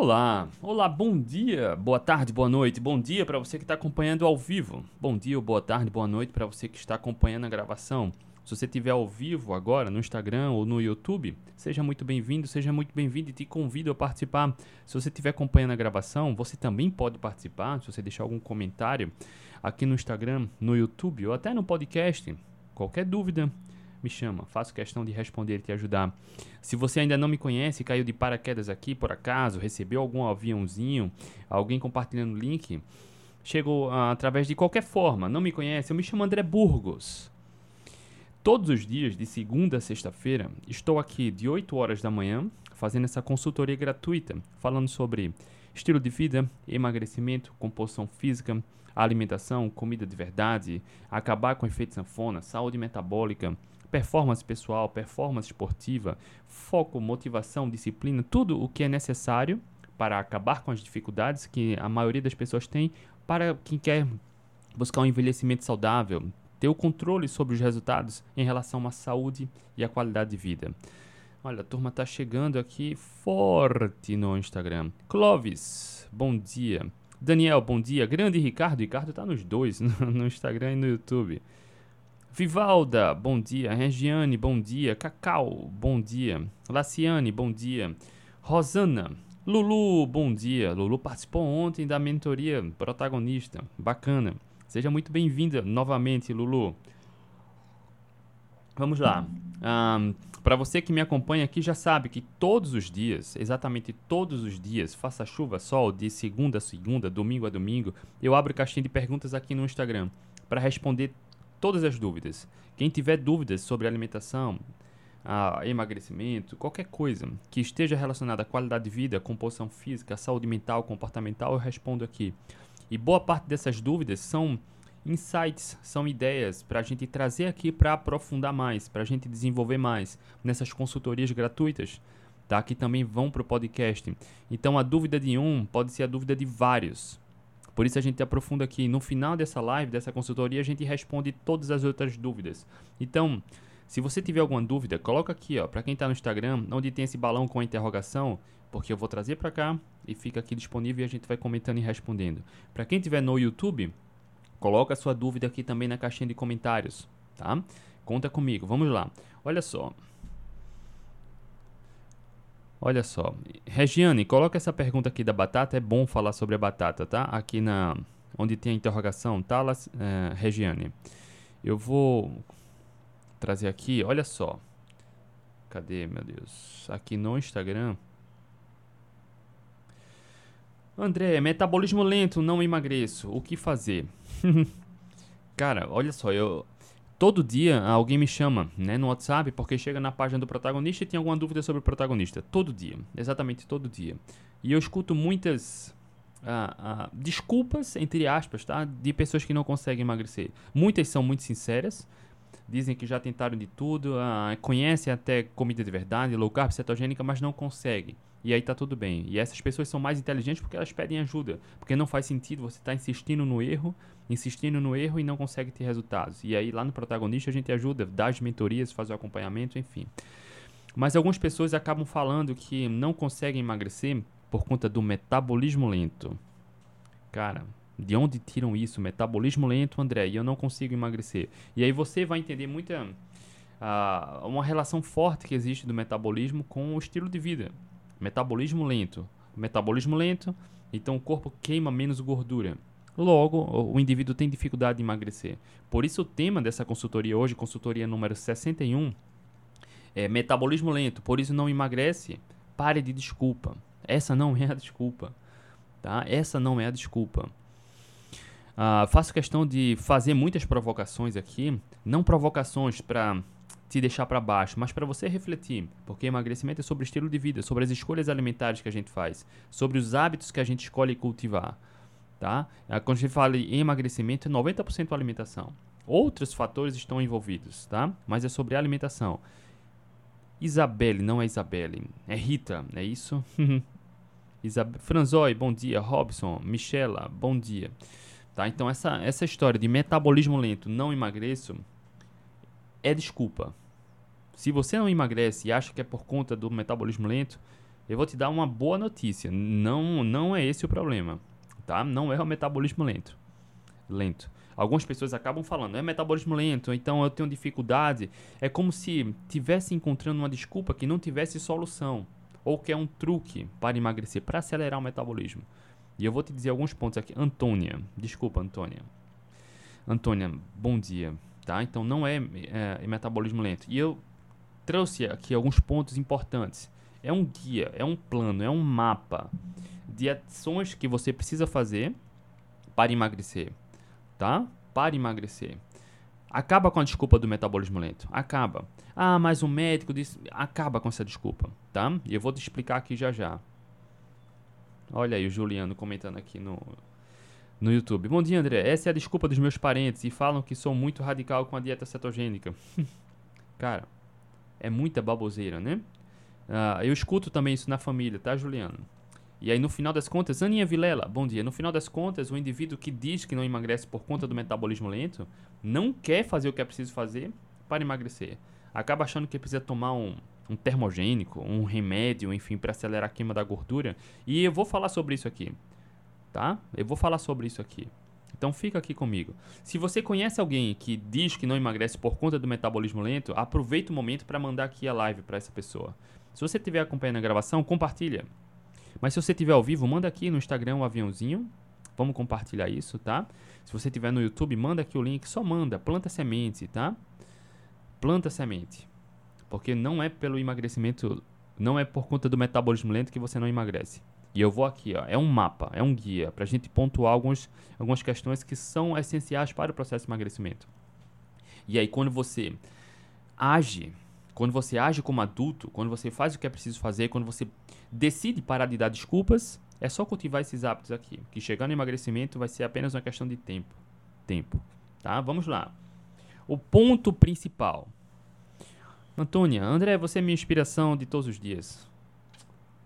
Olá, olá, bom dia, boa tarde, boa noite, bom dia para você que está acompanhando ao vivo, bom dia, boa tarde, boa noite para você que está acompanhando a gravação. Se você estiver ao vivo agora no Instagram ou no YouTube, seja muito bem-vindo, seja muito bem-vindo e te convido a participar. Se você estiver acompanhando a gravação, você também pode participar, se você deixar algum comentário aqui no Instagram, no YouTube ou até no podcast. Qualquer dúvida, me chama, faço questão de responder e te ajudar. Se você ainda não me conhece, caiu de paraquedas aqui por acaso, recebeu algum aviãozinho, alguém compartilhando o link, chegou uh, através de qualquer forma, não me conhece, eu me chamo André Burgos. Todos os dias, de segunda a sexta-feira, estou aqui de 8 horas da manhã fazendo essa consultoria gratuita, falando sobre estilo de vida, emagrecimento, composição física, alimentação, comida de verdade, acabar com efeito sanfona, saúde metabólica, performance pessoal, performance esportiva, foco, motivação, disciplina, tudo o que é necessário para acabar com as dificuldades que a maioria das pessoas tem para quem quer buscar um envelhecimento saudável, ter o controle sobre os resultados em relação à saúde e à qualidade de vida. Olha, a turma tá chegando aqui forte no Instagram. Clovis, bom dia. Daniel, bom dia. Grande Ricardo. Ricardo tá nos dois, no Instagram e no YouTube. Vivalda, bom dia. Regiane, bom dia. Cacau, bom dia. Laciane, bom dia. Rosana, Lulu, bom dia. Lulu participou ontem da mentoria protagonista. Bacana. Seja muito bem-vinda novamente, Lulu. Vamos lá. Um, Para você que me acompanha aqui, já sabe que todos os dias, exatamente todos os dias, faça chuva, sol, de segunda a segunda, domingo a domingo, eu abro caixinha de perguntas aqui no Instagram para responder todas as dúvidas. Quem tiver dúvidas sobre alimentação, a emagrecimento, qualquer coisa que esteja relacionada à qualidade de vida, composição física, saúde mental, comportamental, eu respondo aqui. E boa parte dessas dúvidas são insights, são ideias para a gente trazer aqui para aprofundar mais, para a gente desenvolver mais nessas consultorias gratuitas, tá? Que também vão para o podcast. Então a dúvida de um pode ser a dúvida de vários. Por isso a gente aprofunda aqui. No final dessa live, dessa consultoria, a gente responde todas as outras dúvidas. Então, se você tiver alguma dúvida, coloca aqui, ó, para quem está no Instagram, onde tem esse balão com a interrogação, porque eu vou trazer para cá e fica aqui disponível e a gente vai comentando e respondendo. Para quem tiver no YouTube, coloca a sua dúvida aqui também na caixinha de comentários, tá? Conta comigo. Vamos lá. Olha só. Olha só. Regiane, coloca essa pergunta aqui da batata. É bom falar sobre a batata, tá? Aqui na onde tem a interrogação, tá, é, Regiane? Eu vou trazer aqui, olha só. Cadê, meu Deus? Aqui no Instagram. André, metabolismo lento, não emagreço. O que fazer? Cara, olha só, eu todo dia alguém me chama, né, no WhatsApp, porque chega na página do protagonista e tem alguma dúvida sobre o protagonista. Todo dia, exatamente todo dia. E eu escuto muitas ah, ah, desculpas, entre aspas, tá, de pessoas que não conseguem emagrecer. Muitas são muito sinceras, dizem que já tentaram de tudo, ah, conhecem até comida de verdade, low carb, cetogênica, mas não conseguem. E aí tá tudo bem. E essas pessoas são mais inteligentes porque elas pedem ajuda. Porque não faz sentido você estar tá insistindo no erro, insistindo no erro e não consegue ter resultados. E aí lá no protagonista a gente ajuda, dá as mentorias, faz o acompanhamento, enfim. Mas algumas pessoas acabam falando que não conseguem emagrecer por conta do metabolismo lento. Cara, de onde tiram isso? Metabolismo lento, André, e eu não consigo emagrecer. E aí você vai entender muita. Uh, uma relação forte que existe do metabolismo com o estilo de vida. Metabolismo lento. Metabolismo lento, então o corpo queima menos gordura. Logo, o indivíduo tem dificuldade de emagrecer. Por isso, o tema dessa consultoria hoje, consultoria número 61, é metabolismo lento. Por isso, não emagrece. Pare de desculpa. Essa não é a desculpa. Tá? Essa não é a desculpa. Uh, faço questão de fazer muitas provocações aqui. Não provocações para te deixar para baixo, mas para você refletir, porque emagrecimento é sobre estilo de vida, sobre as escolhas alimentares que a gente faz, sobre os hábitos que a gente escolhe cultivar, tá? Ah, quando a gente fala em emagrecimento, é 90% alimentação. Outros fatores estão envolvidos, tá? Mas é sobre alimentação. Isabelle, não é Isabelle, é Rita, é isso? Isab Franzói, bom dia. Robson, Michela, bom dia. Tá? Então essa, essa história de metabolismo lento, não emagreço, é desculpa. Se você não emagrece e acha que é por conta do metabolismo lento, Eu vou te dar uma boa notícia. Não, não é esse o problema, tá? Não é o metabolismo lento. Lento. Algumas pessoas acabam falando, é metabolismo lento, então eu tenho dificuldade. É como se tivesse encontrando uma desculpa que não tivesse solução. Ou que é um truque para emagrecer, para acelerar o metabolismo. E eu vou te dizer alguns pontos aqui. Antônia, desculpa, Antônia. Antônia, bom dia. Tá? Então não é, é, é metabolismo lento. E eu trouxe aqui alguns pontos importantes. É um guia, é um plano, é um mapa de ações que você precisa fazer para emagrecer, tá? Para emagrecer. Acaba com a desculpa do metabolismo lento. Acaba. Ah, mas o médico disse. Acaba com essa desculpa, tá? E eu vou te explicar aqui já já. Olha aí o Juliano comentando aqui no, no YouTube. Bom dia, André. Essa é a desculpa dos meus parentes e falam que sou muito radical com a dieta cetogênica. Cara, é muita baboseira, né? Uh, eu escuto também isso na família, tá, Juliano? E aí, no final das contas, Aninha Vilela, bom dia. No final das contas, o indivíduo que diz que não emagrece por conta do metabolismo lento não quer fazer o que é preciso fazer para emagrecer. Acaba achando que precisa tomar um, um termogênico, um remédio, enfim, para acelerar a queima da gordura. E eu vou falar sobre isso aqui, tá? Eu vou falar sobre isso aqui. Então fica aqui comigo. Se você conhece alguém que diz que não emagrece por conta do metabolismo lento, aproveita o momento para mandar aqui a live para essa pessoa. Se você estiver acompanhando a gravação, compartilha. Mas se você estiver ao vivo, manda aqui no Instagram um aviãozinho. Vamos compartilhar isso, tá? Se você estiver no YouTube, manda aqui o link. Só manda. Planta semente, tá? Planta semente. Porque não é pelo emagrecimento, não é por conta do metabolismo lento que você não emagrece. E eu vou aqui, ó, é um mapa, é um guia para a gente pontuar alguns, algumas questões que são essenciais para o processo de emagrecimento. E aí, quando você age quando você age como adulto, quando você faz o que é preciso fazer, quando você decide parar de dar desculpas, é só cultivar esses hábitos aqui. Que chegar no emagrecimento vai ser apenas uma questão de tempo. Tempo. Tá? Vamos lá. O ponto principal. Antônia, André, você é minha inspiração de todos os dias.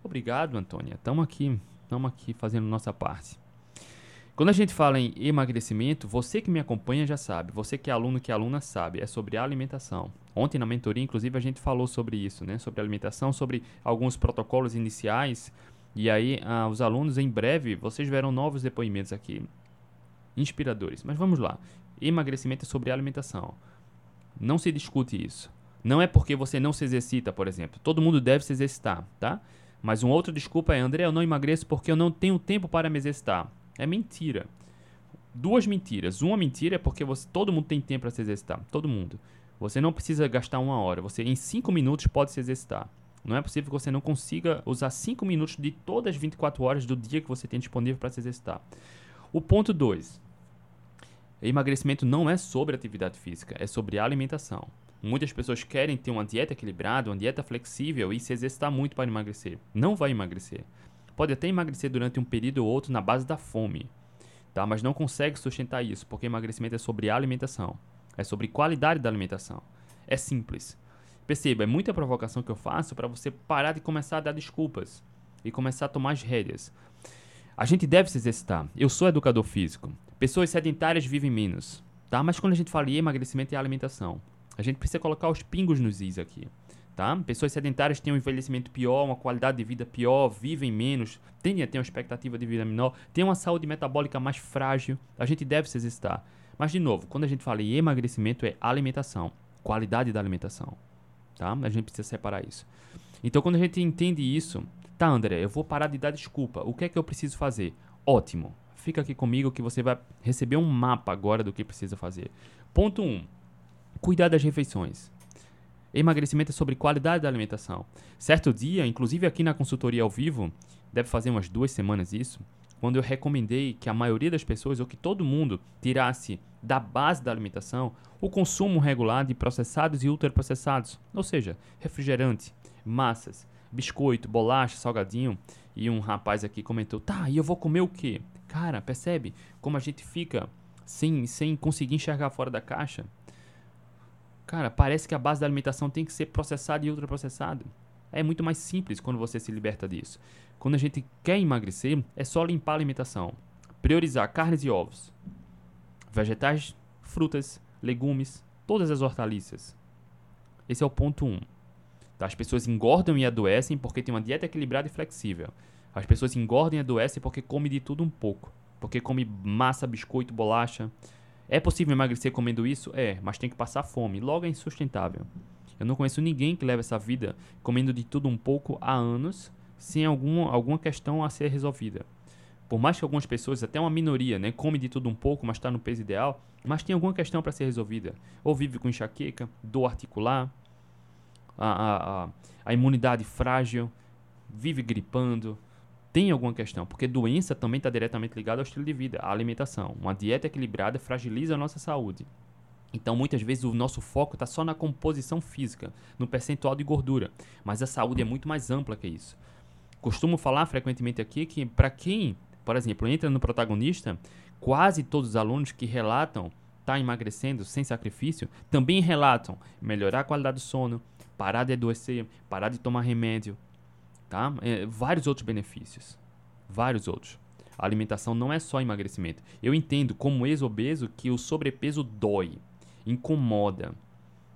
Obrigado, Antônia. Estamos aqui, estamos aqui fazendo nossa parte. Quando a gente fala em emagrecimento, você que me acompanha já sabe, você que é aluno que é aluna sabe, é sobre alimentação. Ontem na mentoria, inclusive, a gente falou sobre isso, né? Sobre alimentação, sobre alguns protocolos iniciais. E aí, ah, os alunos, em breve, vocês verão novos depoimentos aqui, inspiradores. Mas vamos lá. Emagrecimento é sobre alimentação. Não se discute isso. Não é porque você não se exercita, por exemplo. Todo mundo deve se exercitar, tá? Mas uma outra desculpa é, André, eu não emagreço porque eu não tenho tempo para me exercitar. É mentira. Duas mentiras. Uma mentira é porque você, todo mundo tem tempo para se exercitar. Todo mundo. Você não precisa gastar uma hora. Você em cinco minutos pode se exercitar. Não é possível que você não consiga usar cinco minutos de todas as 24 horas do dia que você tem disponível para se exercitar. O ponto 2. Emagrecimento não é sobre atividade física, é sobre alimentação. Muitas pessoas querem ter uma dieta equilibrada, uma dieta flexível e se exercitar muito para emagrecer. Não vai emagrecer. Pode até emagrecer durante um período ou outro na base da fome, tá? mas não consegue sustentar isso, porque emagrecimento é sobre alimentação, é sobre qualidade da alimentação. É simples. Perceba, é muita provocação que eu faço para você parar de começar a dar desculpas e começar a tomar as rédeas. A gente deve se exercitar. Eu sou educador físico. Pessoas sedentárias vivem menos, tá? Mas quando a gente fala em emagrecimento e alimentação, a gente precisa colocar os pingos nos is aqui tá? Pessoas sedentárias têm um envelhecimento pior, uma qualidade de vida pior, vivem menos, tendem a ter uma expectativa de vida menor, têm uma saúde metabólica mais frágil. A gente deve se exercitar. Mas, de novo, quando a gente fala em emagrecimento, é alimentação, qualidade da alimentação, tá? A gente precisa separar isso. Então, quando a gente entende isso, tá, André, eu vou parar de dar desculpa. O que é que eu preciso fazer? Ótimo. Fica aqui comigo que você vai receber um mapa agora do que precisa fazer. Ponto 1. Um, cuidar das refeições. Emagrecimento é sobre qualidade da alimentação. Certo dia, inclusive aqui na consultoria ao vivo, deve fazer umas duas semanas isso, quando eu recomendei que a maioria das pessoas, ou que todo mundo, tirasse da base da alimentação o consumo regular de processados e ultraprocessados, ou seja, refrigerante, massas, biscoito, bolacha, salgadinho. E um rapaz aqui comentou: tá, e eu vou comer o quê? Cara, percebe como a gente fica sem, sem conseguir enxergar fora da caixa? Cara, parece que a base da alimentação tem que ser processada e ultraprocessada. É muito mais simples quando você se liberta disso. Quando a gente quer emagrecer, é só limpar a alimentação. Priorizar carnes e ovos, vegetais, frutas, legumes, todas as hortaliças. Esse é o ponto 1. Um, Tá? As pessoas engordam e adoecem porque tem uma dieta equilibrada e flexível. As pessoas engordam e adoecem porque comem de tudo um pouco. Porque come massa, biscoito, bolacha. É possível emagrecer comendo isso? É, mas tem que passar fome. Logo é insustentável. Eu não conheço ninguém que leve essa vida comendo de tudo um pouco há anos, sem algum, alguma questão a ser resolvida. Por mais que algumas pessoas, até uma minoria, né, come de tudo um pouco, mas está no peso ideal, mas tem alguma questão para ser resolvida. Ou vive com enxaqueca, dor articular, a, a, a, imunidade frágil, vive gripando, tem alguma questão, porque doença também está diretamente ligada ao estilo de vida, à alimentação. Uma dieta equilibrada fragiliza a nossa saúde. Então, muitas vezes, o nosso foco está só na composição física, no percentual de gordura. Mas a saúde é muito mais ampla que isso. Costumo falar frequentemente aqui que, para quem, por exemplo, entra no protagonista, quase todos os alunos que relatam estar tá emagrecendo sem sacrifício também relatam melhorar a qualidade do sono, parar de adoecer, parar de tomar remédio, tá? É, vários outros benefícios, vários outros. A alimentação não é só emagrecimento. Eu entendo como ex-obeso que o sobrepeso dói, incomoda,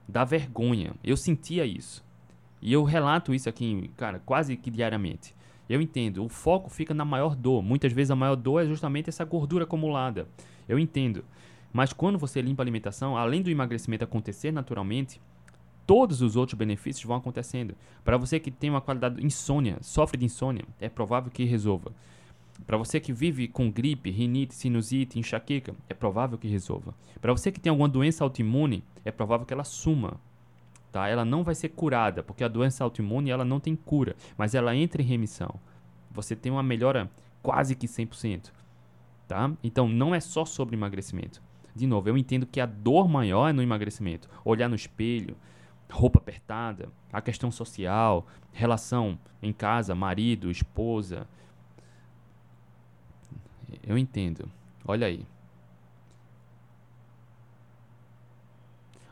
dá vergonha. Eu sentia isso. E eu relato isso aqui, cara, quase que diariamente. Eu entendo, o foco fica na maior dor. Muitas vezes a maior dor é justamente essa gordura acumulada. Eu entendo. Mas quando você limpa a alimentação, além do emagrecimento acontecer naturalmente, todos os outros benefícios vão acontecendo. Para você que tem uma qualidade insônia, sofre de insônia, é provável que resolva. Para você que vive com gripe, rinite, sinusite, enxaqueca, é provável que resolva. Para você que tem alguma doença autoimune, é provável que ela suma. Tá? Ela não vai ser curada, porque a doença autoimune ela não tem cura, mas ela entra em remissão. Você tem uma melhora quase que 100%. Tá? Então não é só sobre emagrecimento. De novo, eu entendo que a dor maior é no emagrecimento. Olhar no espelho, roupa apertada, a questão social, relação em casa, marido, esposa. Eu entendo. Olha aí.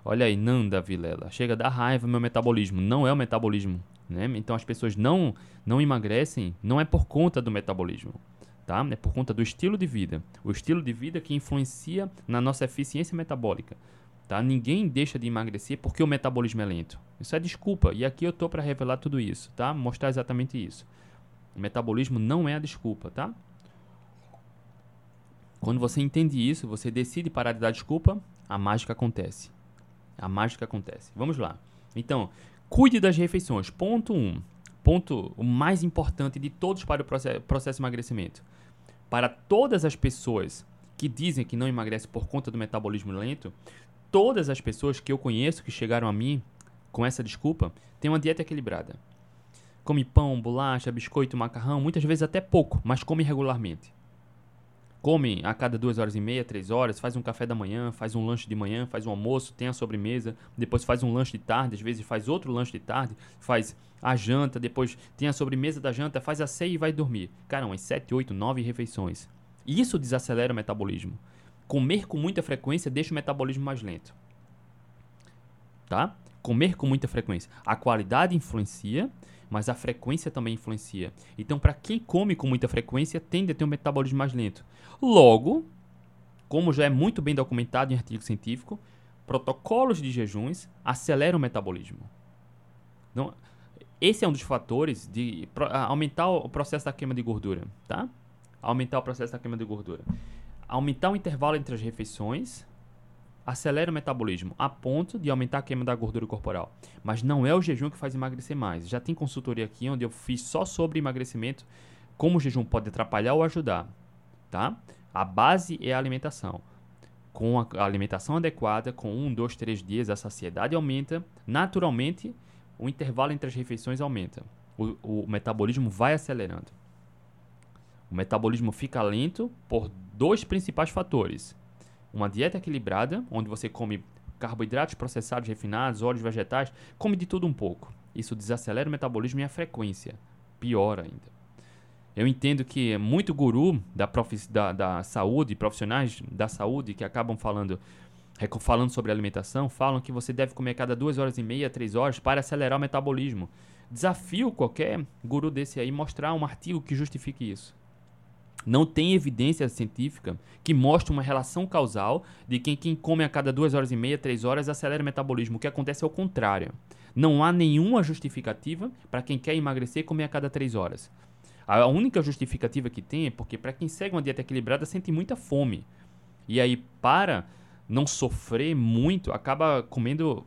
Olha aí, Nanda Vilela. Chega da raiva meu metabolismo. Não é o metabolismo. Né? Então as pessoas não, não emagrecem, não é por conta do metabolismo. Tá? É por conta do estilo de vida. O estilo de vida que influencia na nossa eficiência metabólica. Tá? Ninguém deixa de emagrecer porque o metabolismo é lento. Isso é desculpa. E aqui eu tô para revelar tudo isso, tá? Mostrar exatamente isso. O metabolismo não é a desculpa, tá? Quando você entende isso, você decide parar de dar desculpa, a mágica acontece. A mágica acontece. Vamos lá. Então, cuide das refeições. Ponto 1. Um. Ponto o mais importante de todos para o processo, processo de emagrecimento. Para todas as pessoas que dizem que não emagrecem por conta do metabolismo lento, todas as pessoas que eu conheço que chegaram a mim com essa desculpa têm uma dieta equilibrada. Come pão, bolacha, biscoito, macarrão, muitas vezes até pouco, mas come regularmente. Come a cada duas horas e meia, três horas, faz um café da manhã, faz um lanche de manhã, faz um almoço, tem a sobremesa, depois faz um lanche de tarde, às vezes faz outro lanche de tarde, faz a janta, depois tem a sobremesa da janta, faz a ceia e vai dormir. Cara, umas 7, 8, 9 refeições. E isso desacelera o metabolismo. Comer com muita frequência deixa o metabolismo mais lento. Tá? Comer com muita frequência. A qualidade influencia, mas a frequência também influencia. Então, para quem come com muita frequência, tende a ter um metabolismo mais lento. Logo, como já é muito bem documentado em artigo científico, protocolos de jejuns aceleram o metabolismo. Então, esse é um dos fatores de aumentar o processo da queima de gordura, tá? Aumentar o processo da queima de gordura aumentar o intervalo entre as refeições acelera o metabolismo a ponto de aumentar a queima da gordura corporal. Mas não é o jejum que faz emagrecer mais. Já tem consultoria aqui onde eu fiz só sobre emagrecimento, como o jejum pode atrapalhar ou ajudar, tá? A base é a alimentação. Com a alimentação adequada, com um, dois, três dias, a saciedade aumenta. Naturalmente, o intervalo entre as refeições aumenta. O, o metabolismo vai acelerando. O metabolismo fica lento por dois principais fatores. Uma dieta equilibrada, onde você come carboidratos processados, refinados, óleos vegetais, come de tudo um pouco. Isso desacelera o metabolismo e a frequência. Pior ainda. Eu entendo que é muito guru da, da, da saúde, profissionais da saúde que acabam falando, falando sobre alimentação, falam que você deve comer cada duas horas e meia, três horas para acelerar o metabolismo. Desafio qualquer guru desse aí mostrar um artigo que justifique isso. Não tem evidência científica que mostre uma relação causal de que quem come a cada duas horas e meia, três horas, acelera o metabolismo. O que acontece é o contrário. Não há nenhuma justificativa para quem quer emagrecer comer a cada três horas. A única justificativa que tem é porque para quem segue uma dieta equilibrada sente muita fome. E aí, para não sofrer muito, acaba comendo.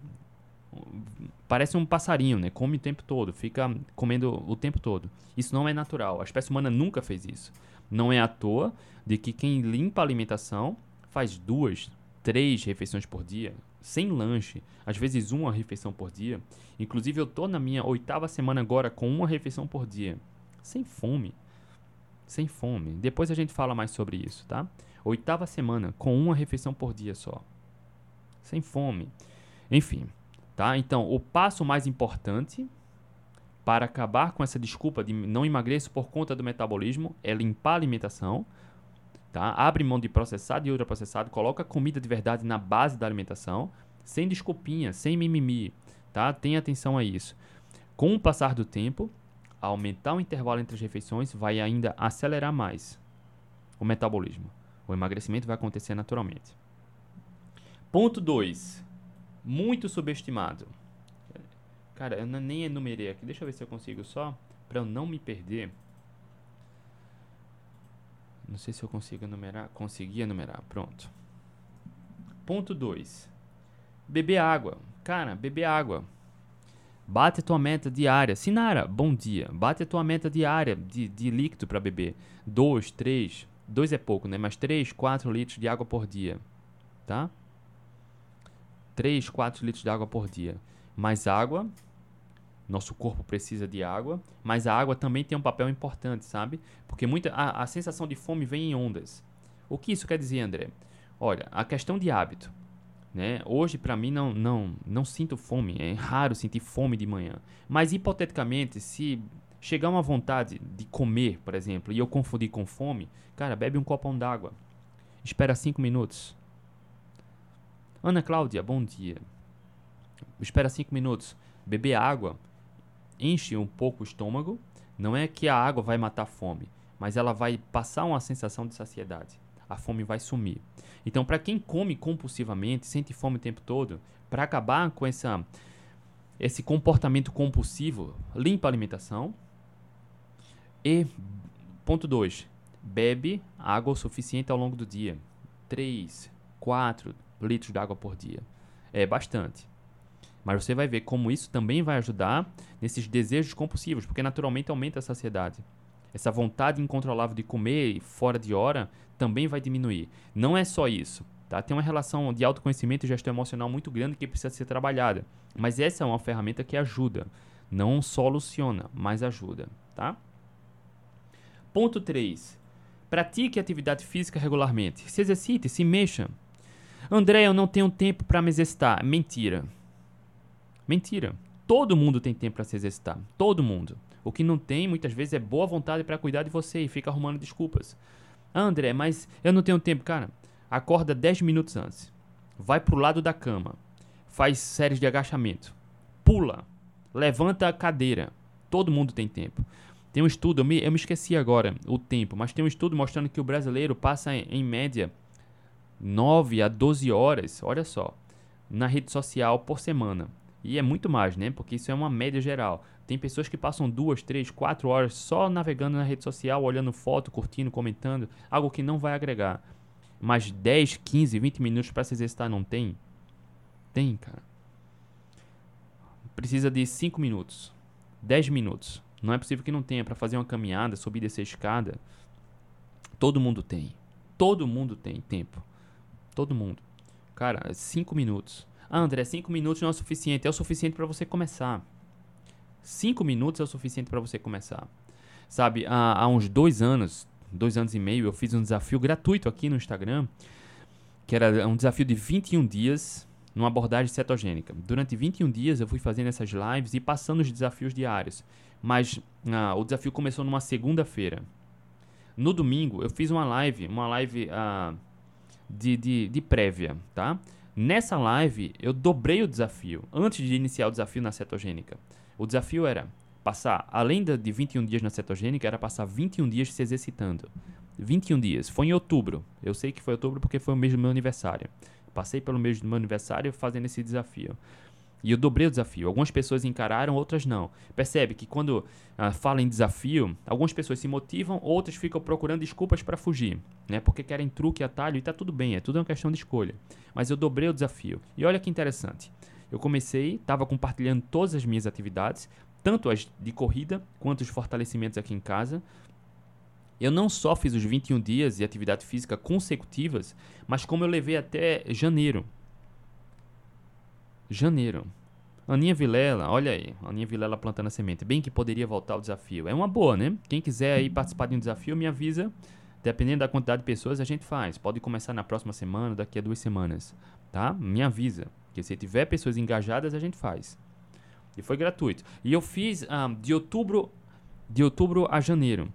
Parece um passarinho, né? Come o tempo todo, fica comendo o tempo todo. Isso não é natural. A espécie humana nunca fez isso. Não é à toa de que quem limpa a alimentação faz duas, três refeições por dia, sem lanche, às vezes uma refeição por dia. Inclusive, eu tô na minha oitava semana agora com uma refeição por dia, sem fome. Sem fome. Depois a gente fala mais sobre isso, tá? Oitava semana com uma refeição por dia só. Sem fome. Enfim, tá? Então, o passo mais importante para acabar com essa desculpa de não emagreço por conta do metabolismo é limpar a alimentação, tá? Abre mão de processado e ultraprocessado, coloca comida de verdade na base da alimentação, sem desculpinha, sem mimimi, tá? Tenha atenção a isso. Com o passar do tempo, aumentar o intervalo entre as refeições vai ainda acelerar mais o metabolismo. O emagrecimento vai acontecer naturalmente. Ponto 2. Muito subestimado. Cara, eu nem enumerei aqui. Deixa eu ver se eu consigo só. Pra eu não me perder. Não sei se eu consigo enumerar. Consegui enumerar. Pronto. Ponto 2. Beber água. Cara, beber água. Bate a tua meta diária. Sinara, bom dia. Bate a tua meta diária de, de líquido para beber. 2, 3. 2 é pouco, né? Mas 3, 4 litros de água por dia. Tá? 3, 4 litros de água por dia. Mais água nosso corpo precisa de água, mas a água também tem um papel importante, sabe? Porque muita, a, a sensação de fome vem em ondas. O que isso quer dizer, André? Olha, a questão de hábito. Né? Hoje, para mim, não, não, não sinto fome. É raro sentir fome de manhã. Mas, hipoteticamente, se chegar uma vontade de comer, por exemplo, e eu confundir com fome, cara, bebe um copão d'água. Espera cinco minutos. Ana Cláudia, bom dia. Espera cinco minutos. Beber água enche um pouco o estômago, não é que a água vai matar a fome, mas ela vai passar uma sensação de saciedade. A fome vai sumir. Então, para quem come compulsivamente, sente fome o tempo todo, para acabar com essa, esse comportamento compulsivo, limpa a alimentação. E, ponto 2, bebe água o suficiente ao longo do dia. 3, 4 litros de água por dia. É bastante. Mas você vai ver como isso também vai ajudar nesses desejos compulsivos, porque naturalmente aumenta a saciedade. Essa vontade incontrolável de comer fora de hora também vai diminuir. Não é só isso. Tá? Tem uma relação de autoconhecimento e gestão emocional muito grande que precisa ser trabalhada. Mas essa é uma ferramenta que ajuda. Não soluciona, mas ajuda. Tá? Ponto 3. Pratique atividade física regularmente. Se exercite, se mexa. André, eu não tenho tempo para me exercitar. Mentira. Mentira. Todo mundo tem tempo para se exercitar. Todo mundo. O que não tem, muitas vezes, é boa vontade para cuidar de você e fica arrumando desculpas. Ah, André, mas eu não tenho tempo. Cara, acorda 10 minutos antes. Vai pro lado da cama. Faz séries de agachamento. Pula. Levanta a cadeira. Todo mundo tem tempo. Tem um estudo, eu me, eu me esqueci agora o tempo, mas tem um estudo mostrando que o brasileiro passa em, em média 9 a 12 horas, olha só, na rede social por semana. E é muito mais, né? Porque isso é uma média geral. Tem pessoas que passam duas, três, quatro horas só navegando na rede social, olhando foto, curtindo, comentando, algo que não vai agregar. Mas 10, 15, 20 minutos para se exercitar não tem? Tem, cara. Precisa de 5 minutos, 10 minutos. Não é possível que não tenha para fazer uma caminhada, subir descer escada. Todo mundo tem. Todo mundo tem tempo. Todo mundo. Cara, 5 minutos. Ah, André, 5 minutos não é o suficiente. É o suficiente para você começar. 5 minutos é o suficiente para você começar. Sabe, há, há uns dois anos, dois anos e meio, eu fiz um desafio gratuito aqui no Instagram, que era um desafio de 21 dias numa abordagem cetogênica. Durante 21 dias eu fui fazendo essas lives e passando os desafios diários. Mas ah, o desafio começou numa segunda-feira. No domingo eu fiz uma live, uma live ah, de, de, de prévia, tá? Nessa live, eu dobrei o desafio, antes de iniciar o desafio na cetogênica. O desafio era passar, além de 21 dias na cetogênica, era passar 21 dias se exercitando. 21 dias. Foi em outubro. Eu sei que foi outubro porque foi o mês do meu aniversário. Passei pelo mês do meu aniversário fazendo esse desafio. E eu dobrei o desafio. Algumas pessoas encararam, outras não. Percebe que quando ah, fala em desafio, algumas pessoas se motivam, outras ficam procurando desculpas para fugir, né? Porque querem truque, atalho e tá tudo bem, é tudo uma questão de escolha. Mas eu dobrei o desafio. E olha que interessante. Eu comecei, estava compartilhando todas as minhas atividades, tanto as de corrida quanto os fortalecimentos aqui em casa. Eu não só fiz os 21 dias de atividade física consecutivas, mas como eu levei até janeiro. Janeiro. Aninha Vilela, olha aí, Aninha Vilela plantando a semente. Bem que poderia voltar ao desafio. É uma boa, né? Quem quiser aí participar de um desafio, me avisa. Dependendo da quantidade de pessoas, a gente faz. Pode começar na próxima semana, daqui a duas semanas, tá? Me avisa. Que se tiver pessoas engajadas, a gente faz. E foi gratuito. E eu fiz um, ah, de outubro de outubro a janeiro.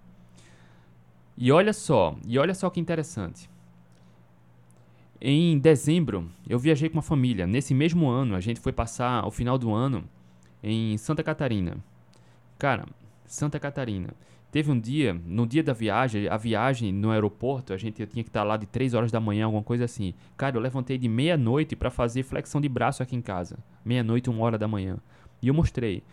E olha só, e olha só que interessante. Em dezembro, eu viajei com uma família. Nesse mesmo ano, a gente foi passar o final do ano em Santa Catarina. Cara, Santa Catarina. Teve um dia, no dia da viagem, a viagem no aeroporto, a gente tinha que estar lá de 3 horas da manhã, alguma coisa assim. Cara, eu levantei de meia-noite para fazer flexão de braço aqui em casa. Meia-noite, uma hora da manhã. E eu mostrei.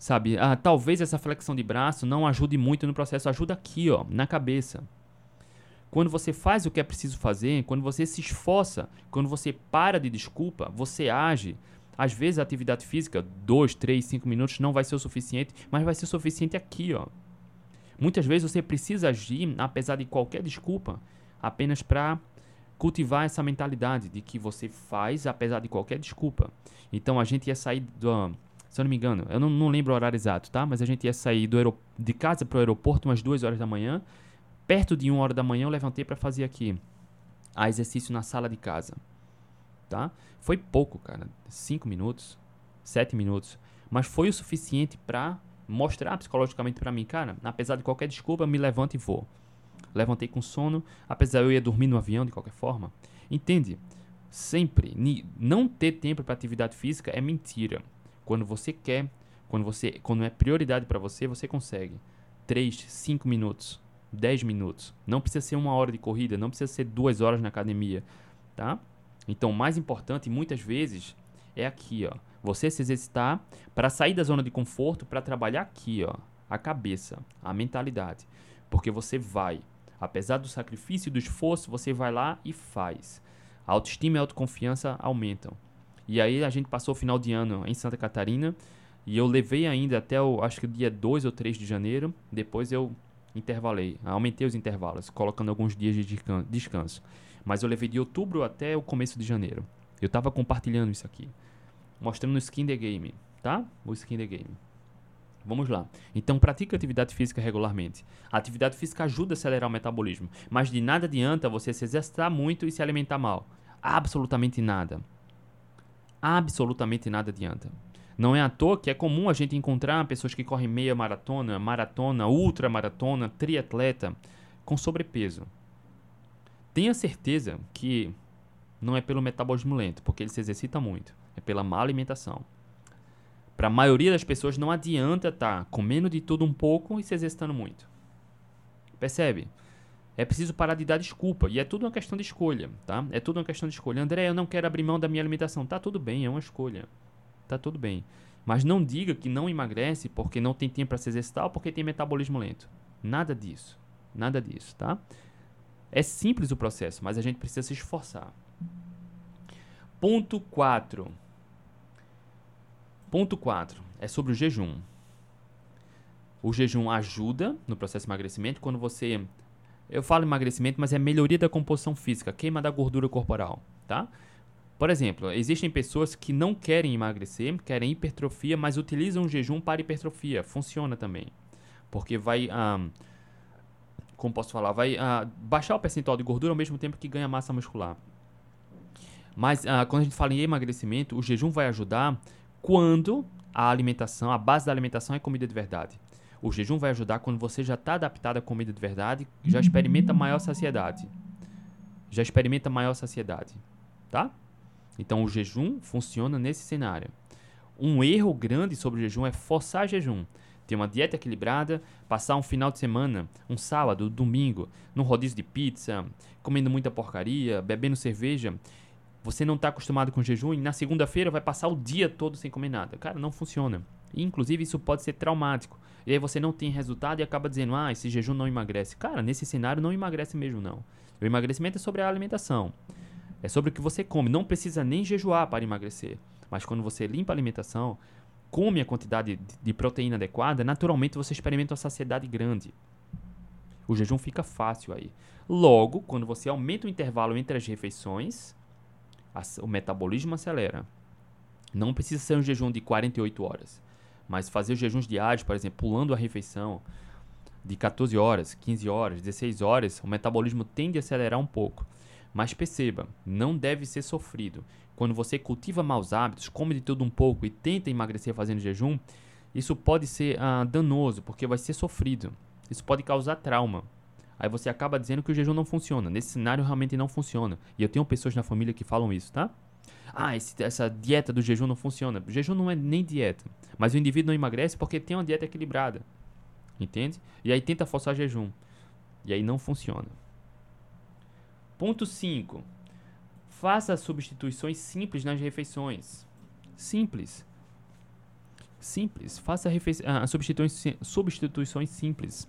Sabe, ah, talvez essa flexão de braço não ajude muito no processo, ajuda aqui, ó, na cabeça. Quando você faz o que é preciso fazer, quando você se esforça, quando você para de desculpa, você age. Às vezes a atividade física, 2, 3, 5 minutos não vai ser o suficiente, mas vai ser o suficiente aqui, ó. Muitas vezes você precisa agir, apesar de qualquer desculpa, apenas para cultivar essa mentalidade de que você faz apesar de qualquer desculpa. Então a gente ia sair do, se eu não me engano, eu não, não lembro o horário exato, tá? Mas a gente ia sair do de casa para o aeroporto umas 2 horas da manhã Perto de uma hora da manhã eu levantei para fazer aqui a exercício na sala de casa, tá? Foi pouco, cara, cinco minutos, sete minutos, mas foi o suficiente para mostrar psicologicamente para mim, cara, apesar de qualquer desculpa, me levanto e vou. Levantei com sono, apesar eu ia dormir no avião de qualquer forma. Entende? Sempre não ter tempo para atividade física é mentira. Quando você quer, quando você, quando é prioridade para você, você consegue. 3, 5 minutos 10 minutos. Não precisa ser uma hora de corrida, não precisa ser duas horas na academia, tá? Então, o mais importante, muitas vezes, é aqui, ó. Você se exercitar para sair da zona de conforto, para trabalhar aqui, ó, a cabeça, a mentalidade. Porque você vai, apesar do sacrifício e do esforço, você vai lá e faz. A autoestima e a autoconfiança aumentam. E aí a gente passou o final de ano em Santa Catarina e eu levei ainda até o, acho que o dia 2 ou 3 de janeiro. Depois eu intervalei, aumentei os intervalos, colocando alguns dias de descanso. Mas eu levei de outubro até o começo de janeiro. Eu estava compartilhando isso aqui, mostrando o skin the game, tá? O skin the game. Vamos lá. Então, pratique atividade física regularmente. A atividade física ajuda a acelerar o metabolismo, mas de nada adianta você se exercitar muito e se alimentar mal. Absolutamente nada. Absolutamente nada adianta. Não é à toa que é comum a gente encontrar pessoas que correm meia maratona, maratona, ultra maratona, triatleta com sobrepeso. Tenha certeza que não é pelo metabolismo lento, porque ele se exercita muito, é pela má alimentação. Para a maioria das pessoas não adianta estar tá comendo de tudo um pouco e se exercitando muito. Percebe? É preciso parar de dar desculpa. E é tudo uma questão de escolha, tá? É tudo uma questão de escolha. André, eu não quero abrir mão da minha alimentação. Tá tudo bem, é uma escolha tá tudo bem. Mas não diga que não emagrece porque não tem tempo para se exercitar ou porque tem metabolismo lento. Nada disso. Nada disso, tá? É simples o processo, mas a gente precisa se esforçar. Ponto 4. Ponto 4 é sobre o jejum. O jejum ajuda no processo de emagrecimento quando você eu falo emagrecimento, mas é melhoria da composição física, queima da gordura corporal, tá? Por exemplo, existem pessoas que não querem emagrecer, querem hipertrofia, mas utilizam o jejum para hipertrofia. Funciona também. Porque vai. Ah, como posso falar? Vai ah, baixar o percentual de gordura ao mesmo tempo que ganha massa muscular. Mas ah, quando a gente fala em emagrecimento, o jejum vai ajudar quando a alimentação, a base da alimentação é comida de verdade. O jejum vai ajudar quando você já está adaptado à comida de verdade, já experimenta maior saciedade. Já experimenta maior saciedade. Tá? Então o jejum funciona nesse cenário. Um erro grande sobre o jejum é forçar jejum. ter uma dieta equilibrada, passar um final de semana, um sábado, domingo, num rodízio de pizza, comendo muita porcaria, bebendo cerveja, você não está acostumado com jejum e na segunda-feira vai passar o dia todo sem comer nada. Cara, não funciona. E, inclusive, isso pode ser traumático. E aí você não tem resultado e acaba dizendo, ah, esse jejum não emagrece. Cara, nesse cenário não emagrece mesmo, não. O emagrecimento é sobre a alimentação. É sobre o que você come. Não precisa nem jejuar para emagrecer. Mas quando você limpa a alimentação, come a quantidade de proteína adequada, naturalmente você experimenta uma saciedade grande. O jejum fica fácil aí. Logo, quando você aumenta o intervalo entre as refeições, o metabolismo acelera. Não precisa ser um jejum de 48 horas, mas fazer jejuns diários, por exemplo, pulando a refeição de 14 horas, 15 horas, 16 horas, o metabolismo tende a acelerar um pouco. Mas perceba, não deve ser sofrido. Quando você cultiva maus hábitos, come de tudo um pouco e tenta emagrecer fazendo jejum, isso pode ser ah, danoso, porque vai ser sofrido. Isso pode causar trauma. Aí você acaba dizendo que o jejum não funciona. Nesse cenário realmente não funciona. E eu tenho pessoas na família que falam isso, tá? Ah, esse, essa dieta do jejum não funciona. O jejum não é nem dieta. Mas o indivíduo não emagrece porque tem uma dieta equilibrada. Entende? E aí tenta forçar jejum. E aí não funciona. Ponto 5. Faça substituições simples nas refeições. Simples. Simples. Faça ah, substituições, substituições simples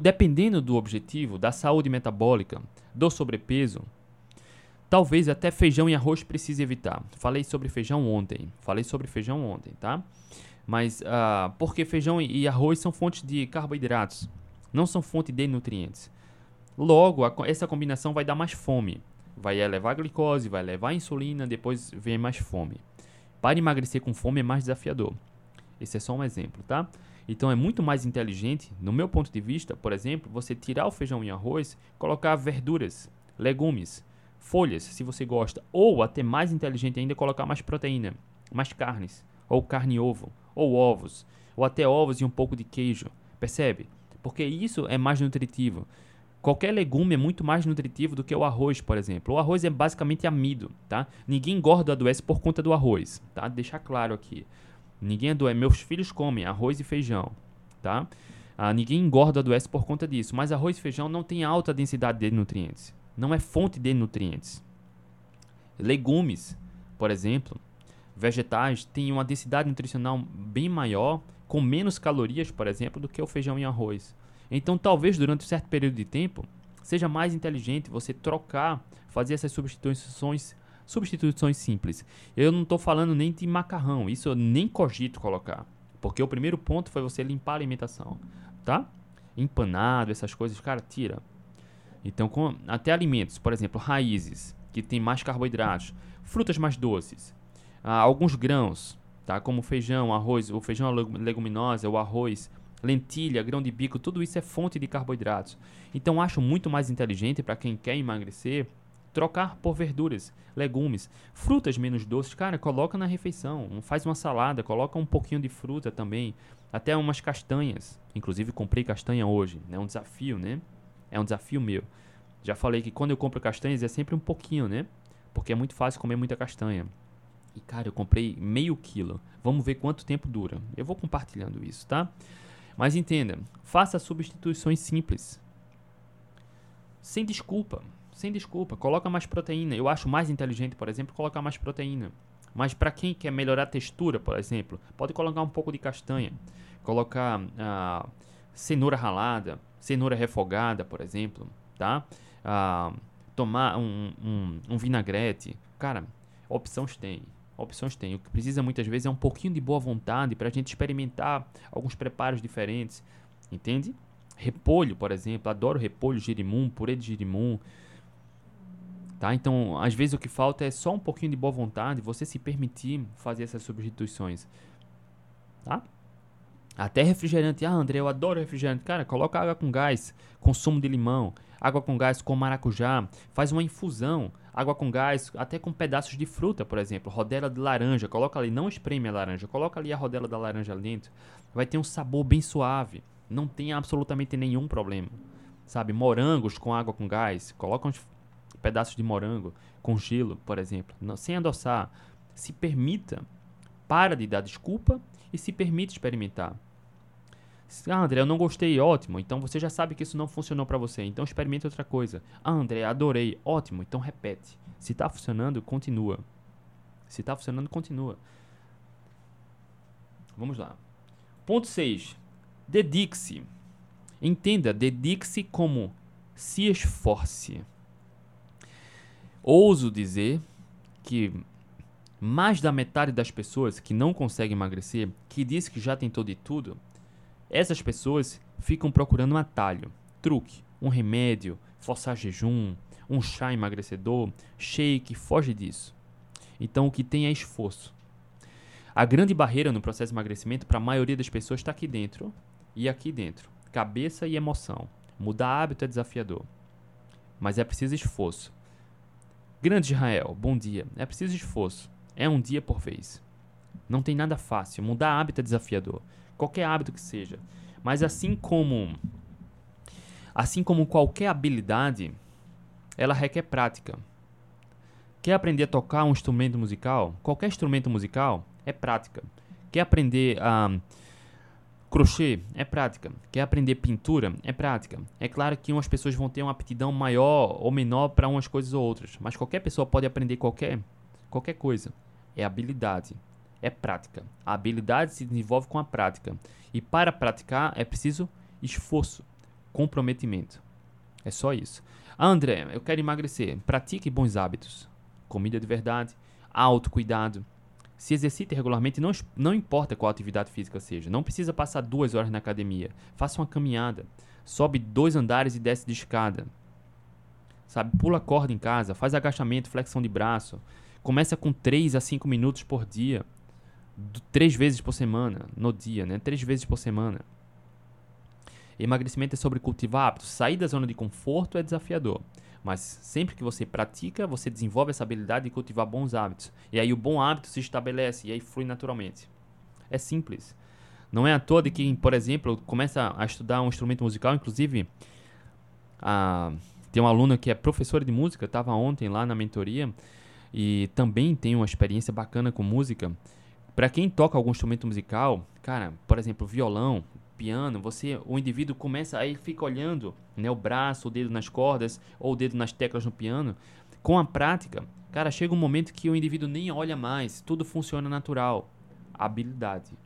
dependendo do objetivo, da saúde metabólica, do sobrepeso, talvez até feijão e arroz precise evitar. Falei sobre feijão ontem, falei sobre feijão ontem, tá? Mas uh, porque feijão e arroz são fontes de carboidratos, não são fonte de nutrientes. Logo, a, essa combinação vai dar mais fome, vai elevar a glicose, vai elevar a insulina, depois vem mais fome. Para emagrecer com fome é mais desafiador. Esse é só um exemplo, tá? Então é muito mais inteligente, no meu ponto de vista, por exemplo, você tirar o feijão e arroz, colocar verduras, legumes, folhas, se você gosta, ou até mais inteligente ainda, colocar mais proteína, mais carnes, ou carne e ovo, ou ovos, ou até ovos e um pouco de queijo. Percebe? Porque isso é mais nutritivo. Qualquer legume é muito mais nutritivo do que o arroz, por exemplo. O arroz é basicamente amido, tá? Ninguém engorda adoece por conta do arroz, tá? Deixar claro aqui. Ninguém adoece. Meus filhos comem arroz e feijão, tá? Ah, ninguém engorda adoece por conta disso. Mas arroz e feijão não tem alta densidade de nutrientes. Não é fonte de nutrientes. Legumes, por exemplo, vegetais, têm uma densidade nutricional bem maior, com menos calorias, por exemplo, do que o feijão e arroz. Então, talvez durante um certo período de tempo, seja mais inteligente você trocar, fazer essas substituições substituições simples. Eu não estou falando nem de macarrão, isso eu nem cogito colocar. Porque o primeiro ponto foi você limpar a alimentação, tá? Empanado, essas coisas, cara, tira. Então, com, até alimentos, por exemplo, raízes, que tem mais carboidratos, frutas mais doces, ah, alguns grãos, tá? Como feijão, arroz, o feijão leguminosa, o arroz, lentilha, grão de bico, tudo isso é fonte de carboidratos. Então, acho muito mais inteligente para quem quer emagrecer Trocar por verduras, legumes, frutas menos doces, cara, coloca na refeição, faz uma salada, coloca um pouquinho de fruta também, até umas castanhas. Inclusive comprei castanha hoje, é um desafio, né? É um desafio meu. Já falei que quando eu compro castanhas é sempre um pouquinho, né? Porque é muito fácil comer muita castanha. E cara, eu comprei meio quilo. Vamos ver quanto tempo dura. Eu vou compartilhando isso, tá? Mas entenda, faça substituições simples. Sem desculpa sem desculpa, coloca mais proteína. Eu acho mais inteligente, por exemplo, colocar mais proteína. Mas para quem quer melhorar a textura, por exemplo, pode colocar um pouco de castanha, colocar ah, cenoura ralada, cenoura refogada, por exemplo, tá? Ah, tomar um, um, um, vinagrete. Cara, opções tem. Opções tem. O que precisa muitas vezes é um pouquinho de boa vontade para a gente experimentar alguns preparos diferentes. Entende? Repolho, por exemplo. Adoro repolho, girimum, purê de girimum. Tá? Então, às vezes o que falta é só um pouquinho de boa vontade, você se permitir fazer essas substituições. Tá? Até refrigerante. Ah, André, eu adoro refrigerante. Cara, coloca água com gás, consumo de limão, água com gás com maracujá, faz uma infusão, água com gás, até com pedaços de fruta, por exemplo, rodela de laranja, coloca ali, não espreme a laranja, coloca ali a rodela da laranja dentro. Vai ter um sabor bem suave, não tem absolutamente nenhum problema. Sabe, morangos com água com gás, coloca uns pedaços de morango com gelo, por exemplo, não, sem adoçar. Se permita, para de dar desculpa e se permite experimentar. Ah, André, eu não gostei, ótimo. Então você já sabe que isso não funcionou para você. Então experimente outra coisa. Ah, André, adorei, ótimo. Então repete. Se tá funcionando, continua. Se tá funcionando, continua. Vamos lá. Ponto 6. Dedique-se. Entenda, dedique-se como se esforce. Ouso dizer que mais da metade das pessoas que não conseguem emagrecer, que diz que já tentou de tudo, essas pessoas ficam procurando um atalho, truque, um remédio, forçar jejum, um chá emagrecedor, shake, foge disso. Então o que tem é esforço. A grande barreira no processo de emagrecimento para a maioria das pessoas está aqui dentro e aqui dentro, cabeça e emoção. Mudar hábito é desafiador, mas é preciso esforço. Grande Israel, bom dia. É preciso esforço. É um dia por vez. Não tem nada fácil. Mudar hábito é desafiador qualquer hábito que seja. Mas assim como assim como qualquer habilidade, ela requer prática. Quer aprender a tocar um instrumento musical? Qualquer instrumento musical é prática. Quer aprender a crochê? É prática. Quer aprender pintura? É prática. É claro que umas pessoas vão ter uma aptidão maior ou menor para umas coisas ou outras, mas qualquer pessoa pode aprender qualquer qualquer coisa. É habilidade é prática. A habilidade se desenvolve com a prática. E para praticar é preciso esforço, comprometimento. É só isso. Ah, André, eu quero emagrecer. Pratique bons hábitos. Comida de verdade, autocuidado. Se exercite regularmente, não, não importa qual atividade física seja. Não precisa passar duas horas na academia. Faça uma caminhada. Sobe dois andares e desce de escada. Sabe, pula corda em casa, faz agachamento, flexão de braço. Começa com 3 a 5 minutos por dia três vezes por semana, no dia, né? Três vezes por semana. Emagrecimento é sobre cultivar hábitos. Sair da zona de conforto é desafiador. Mas sempre que você pratica, você desenvolve essa habilidade de cultivar bons hábitos. E aí o bom hábito se estabelece e aí flui naturalmente. É simples. Não é à toa de quem, por exemplo, começa a estudar um instrumento musical, inclusive a, tem uma aluna que é professora de música, estava ontem lá na mentoria e também tem uma experiência bacana com música. Para quem toca algum instrumento musical, cara, por exemplo, violão, piano, você, o indivíduo começa aí fica olhando, né, o braço, o dedo nas cordas ou o dedo nas teclas no piano. Com a prática, cara, chega um momento que o indivíduo nem olha mais, tudo funciona natural. Habilidade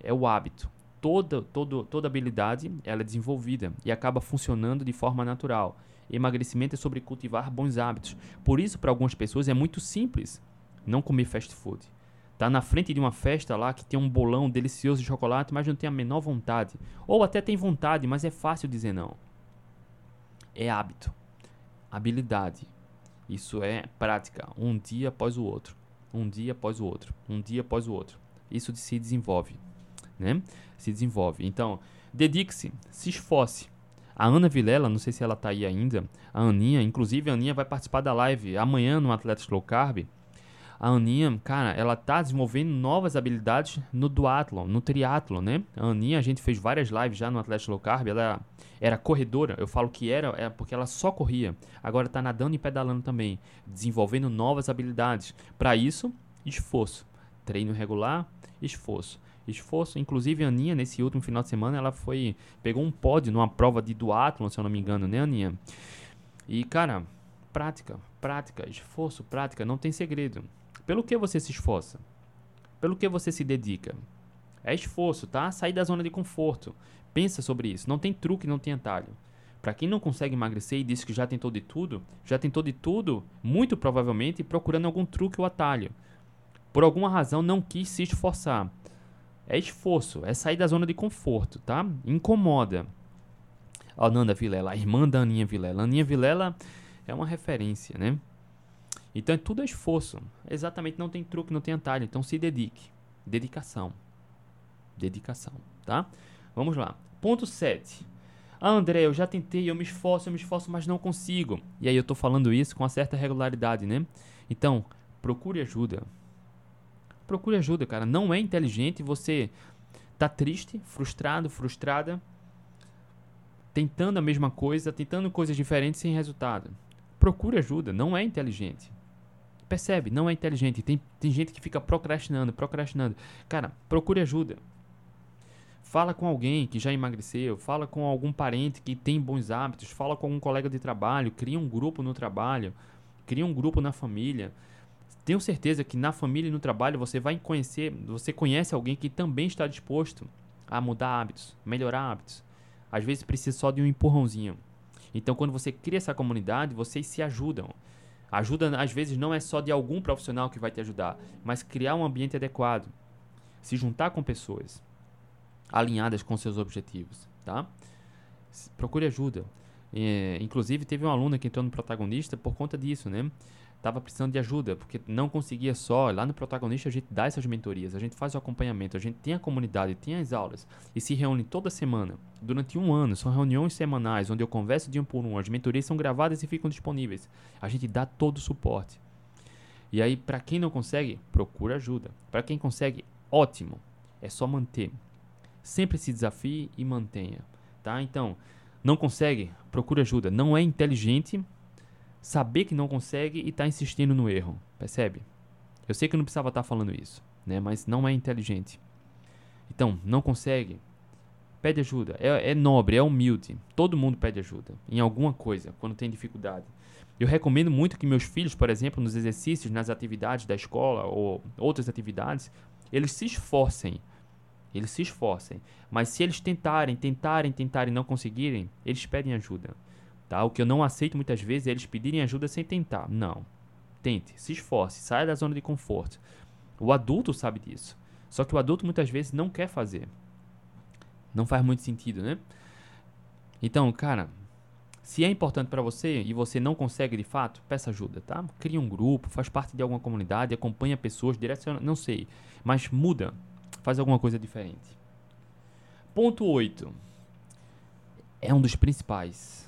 é o hábito. Toda, todo, toda habilidade ela é desenvolvida e acaba funcionando de forma natural. Emagrecimento é sobre cultivar bons hábitos. Por isso, para algumas pessoas é muito simples não comer fast food tá na frente de uma festa lá que tem um bolão delicioso de chocolate, mas não tem a menor vontade. Ou até tem vontade, mas é fácil dizer não. É hábito, habilidade. Isso é prática, um dia após o outro, um dia após o outro, um dia após o outro. Isso se desenvolve, né? Se desenvolve. Então, dedique-se, se esforce. A Ana Vilela, não sei se ela tá aí ainda, a Aninha, inclusive a Aninha vai participar da live amanhã no Atletas Low Carb a Aninha, cara, ela tá desenvolvendo novas habilidades no duatlon, no triatlon, né? A Aninha, a gente fez várias lives já no Atlético Low Carb, ela era corredora, eu falo que era, é porque ela só corria. Agora tá nadando e pedalando também, desenvolvendo novas habilidades. Para isso, esforço. Treino regular, esforço. Esforço, inclusive a Aninha nesse último final de semana, ela foi pegou um pódio numa prova de duatlon, se eu não me engano, né, Aninha? E cara, prática, prática, esforço, prática, não tem segredo. Pelo que você se esforça? Pelo que você se dedica? É esforço, tá? Sair da zona de conforto. Pensa sobre isso. Não tem truque, não tem atalho. Para quem não consegue emagrecer e diz que já tentou de tudo, já tentou de tudo, muito provavelmente procurando algum truque ou atalho. Por alguma razão não quis se esforçar. É esforço, é sair da zona de conforto, tá? Incomoda. A Nanda Vilela, a irmã da Aninha Vilela. Aninha Vilela é uma referência, né? Então é tudo esforço. Exatamente, não tem truque, não tem atalho. Então se dedique. Dedicação. Dedicação, tá? Vamos lá. Ponto 7. Ah, André, eu já tentei, eu me esforço, eu me esforço, mas não consigo. E aí eu tô falando isso com uma certa regularidade, né? Então, procure ajuda. Procure ajuda, cara. Não é inteligente você tá triste, frustrado, frustrada, tentando a mesma coisa, tentando coisas diferentes sem resultado. Procure ajuda, não é inteligente. Percebe? Não é inteligente. Tem, tem gente que fica procrastinando, procrastinando. Cara, procure ajuda. Fala com alguém que já emagreceu, fala com algum parente que tem bons hábitos, fala com algum colega de trabalho, cria um grupo no trabalho, cria um grupo na família. Tenho certeza que na família e no trabalho você vai conhecer, você conhece alguém que também está disposto a mudar hábitos, melhorar hábitos. Às vezes precisa só de um empurrãozinho. Então, quando você cria essa comunidade, vocês se ajudam. Ajuda, às vezes, não é só de algum profissional que vai te ajudar, mas criar um ambiente adequado. Se juntar com pessoas alinhadas com seus objetivos, tá? Procure ajuda. É, inclusive, teve uma aluna que entrou no protagonista por conta disso, né? Tava precisando de ajuda, porque não conseguia só. Lá no protagonista a gente dá essas mentorias, a gente faz o acompanhamento, a gente tem a comunidade, tem as aulas e se reúne toda semana. Durante um ano, são reuniões semanais onde eu converso de um por um. As mentorias são gravadas e ficam disponíveis. A gente dá todo o suporte. E aí, para quem não consegue, procura ajuda. Para quem consegue, ótimo. É só manter. Sempre se desafie e mantenha, tá? Então, não consegue, procura ajuda. Não é inteligente saber que não consegue e tá insistindo no erro, percebe? Eu sei que eu não precisava estar tá falando isso, né? Mas não é inteligente. Então, não consegue, pede ajuda. É, é nobre, é humilde. Todo mundo pede ajuda em alguma coisa quando tem dificuldade. Eu recomendo muito que meus filhos, por exemplo, nos exercícios, nas atividades da escola ou outras atividades, eles se esforcem eles se esforcem. Mas se eles tentarem, tentarem, tentarem e não conseguirem, eles pedem ajuda. Tá? O que eu não aceito muitas vezes é eles pedirem ajuda sem tentar. Não. Tente, se esforce, saia da zona de conforto. O adulto sabe disso. Só que o adulto muitas vezes não quer fazer. Não faz muito sentido, né? Então, cara, se é importante para você e você não consegue de fato, peça ajuda, tá? Cria um grupo, faz parte de alguma comunidade, acompanha pessoas, direciona, não sei, mas muda, faz alguma coisa diferente. Ponto 8. É um dos principais.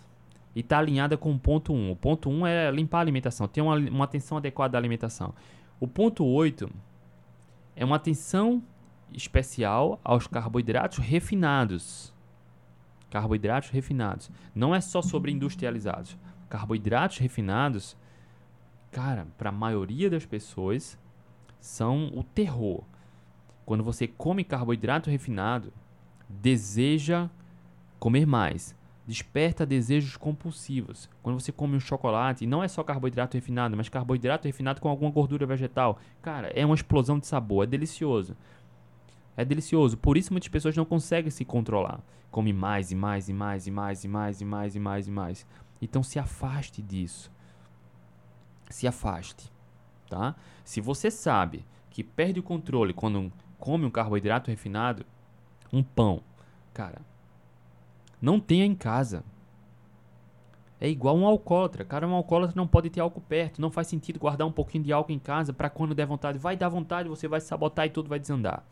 E está alinhada com o ponto 1. O ponto 1 é limpar a alimentação, ter uma, uma atenção adequada à alimentação. O ponto 8 é uma atenção especial aos carboidratos refinados. Carboidratos refinados. Não é só sobre industrializados. Carboidratos refinados, cara, para a maioria das pessoas, são o terror. Quando você come carboidrato refinado, deseja comer mais. Desperta desejos compulsivos. Quando você come um chocolate, não é só carboidrato refinado, mas carboidrato refinado com alguma gordura vegetal, cara, é uma explosão de sabor, é delicioso. É delicioso. Por isso muitas pessoas não conseguem se controlar. Come mais e mais e mais e mais e mais e mais e mais e mais. Então se afaste disso. Se afaste, tá? Se você sabe que perde o controle quando come um carboidrato refinado, um pão, cara, não tenha em casa. É igual um alcoólatra. Cara, um alcoólatra não pode ter álcool perto. Não faz sentido guardar um pouquinho de álcool em casa para quando der vontade. Vai dar vontade, você vai se sabotar e tudo vai desandar.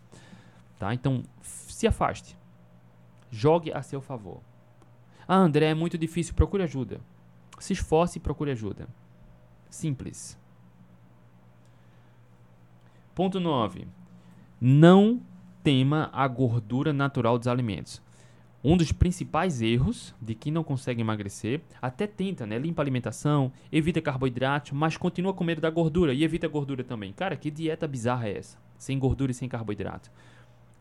Tá? Então, se afaste. Jogue a seu favor. Ah, André, é muito difícil. Procure ajuda. Se esforce e procure ajuda. Simples. Ponto 9 não tema a gordura natural dos alimentos. Um dos principais erros de quem não consegue emagrecer, até tenta, né? Limpa a alimentação, evita carboidrato, mas continua com medo da gordura e evita gordura também. Cara, que dieta bizarra é essa? Sem gordura e sem carboidrato.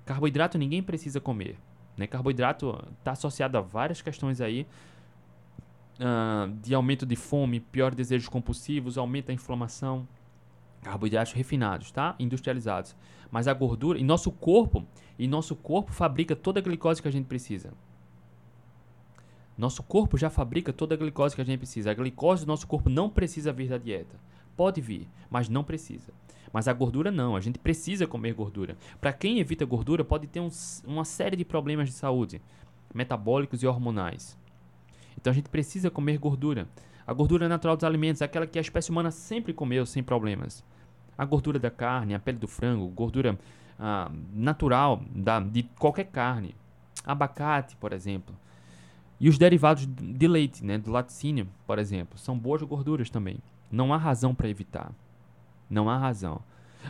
Carboidrato ninguém precisa comer. Né? Carboidrato está associado a várias questões aí. Uh, de aumento de fome, pior desejos compulsivos, aumenta a inflamação carboidratos refinados, tá? Industrializados. Mas a gordura, e nosso corpo, e nosso corpo fabrica toda a glicose que a gente precisa. Nosso corpo já fabrica toda a glicose que a gente precisa. A glicose do nosso corpo não precisa vir da dieta. Pode vir, mas não precisa. Mas a gordura não, a gente precisa comer gordura. Para quem evita gordura, pode ter um, uma série de problemas de saúde, metabólicos e hormonais. Então a gente precisa comer gordura. A gordura natural dos alimentos, aquela que a espécie humana sempre comeu sem problemas. A gordura da carne, a pele do frango, gordura ah, natural da, de qualquer carne. Abacate, por exemplo. E os derivados de leite, né, do laticínio, por exemplo, são boas gorduras também. Não há razão para evitar. Não há razão.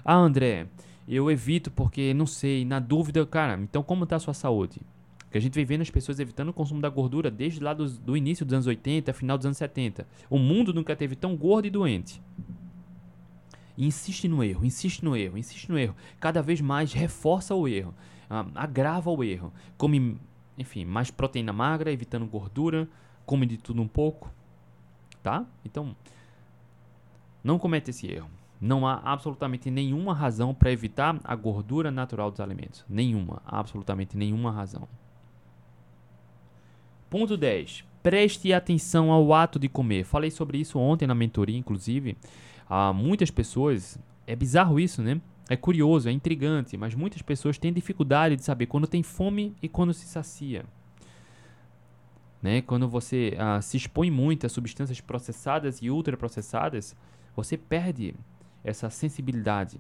Ah, André, eu evito porque não sei, na dúvida, cara, então como está a sua saúde? que a gente vem vendo as pessoas evitando o consumo da gordura desde lá do, início dos anos 80, final dos anos 70. O mundo nunca teve tão gordo e doente. E insiste no erro, insiste no erro, insiste no erro. Cada vez mais reforça o erro. ah, agrava o erro. Come, enfim, mais proteína magra, evitando gordura, come de tudo um pouco, tá? Então, não cometa esse erro. Não há absolutamente nenhuma razão para evitar a gordura natural dos alimentos. Nenhuma, absolutamente nenhuma razão. Ponto 10. Preste atenção ao ato de comer. Falei sobre isso ontem na mentoria, inclusive. Há muitas pessoas. É bizarro isso, né? É curioso, é intrigante, mas muitas pessoas têm dificuldade de saber quando tem fome e quando se sacia. Né? Quando você ah, se expõe muito a substâncias processadas e ultraprocessadas, você perde essa sensibilidade.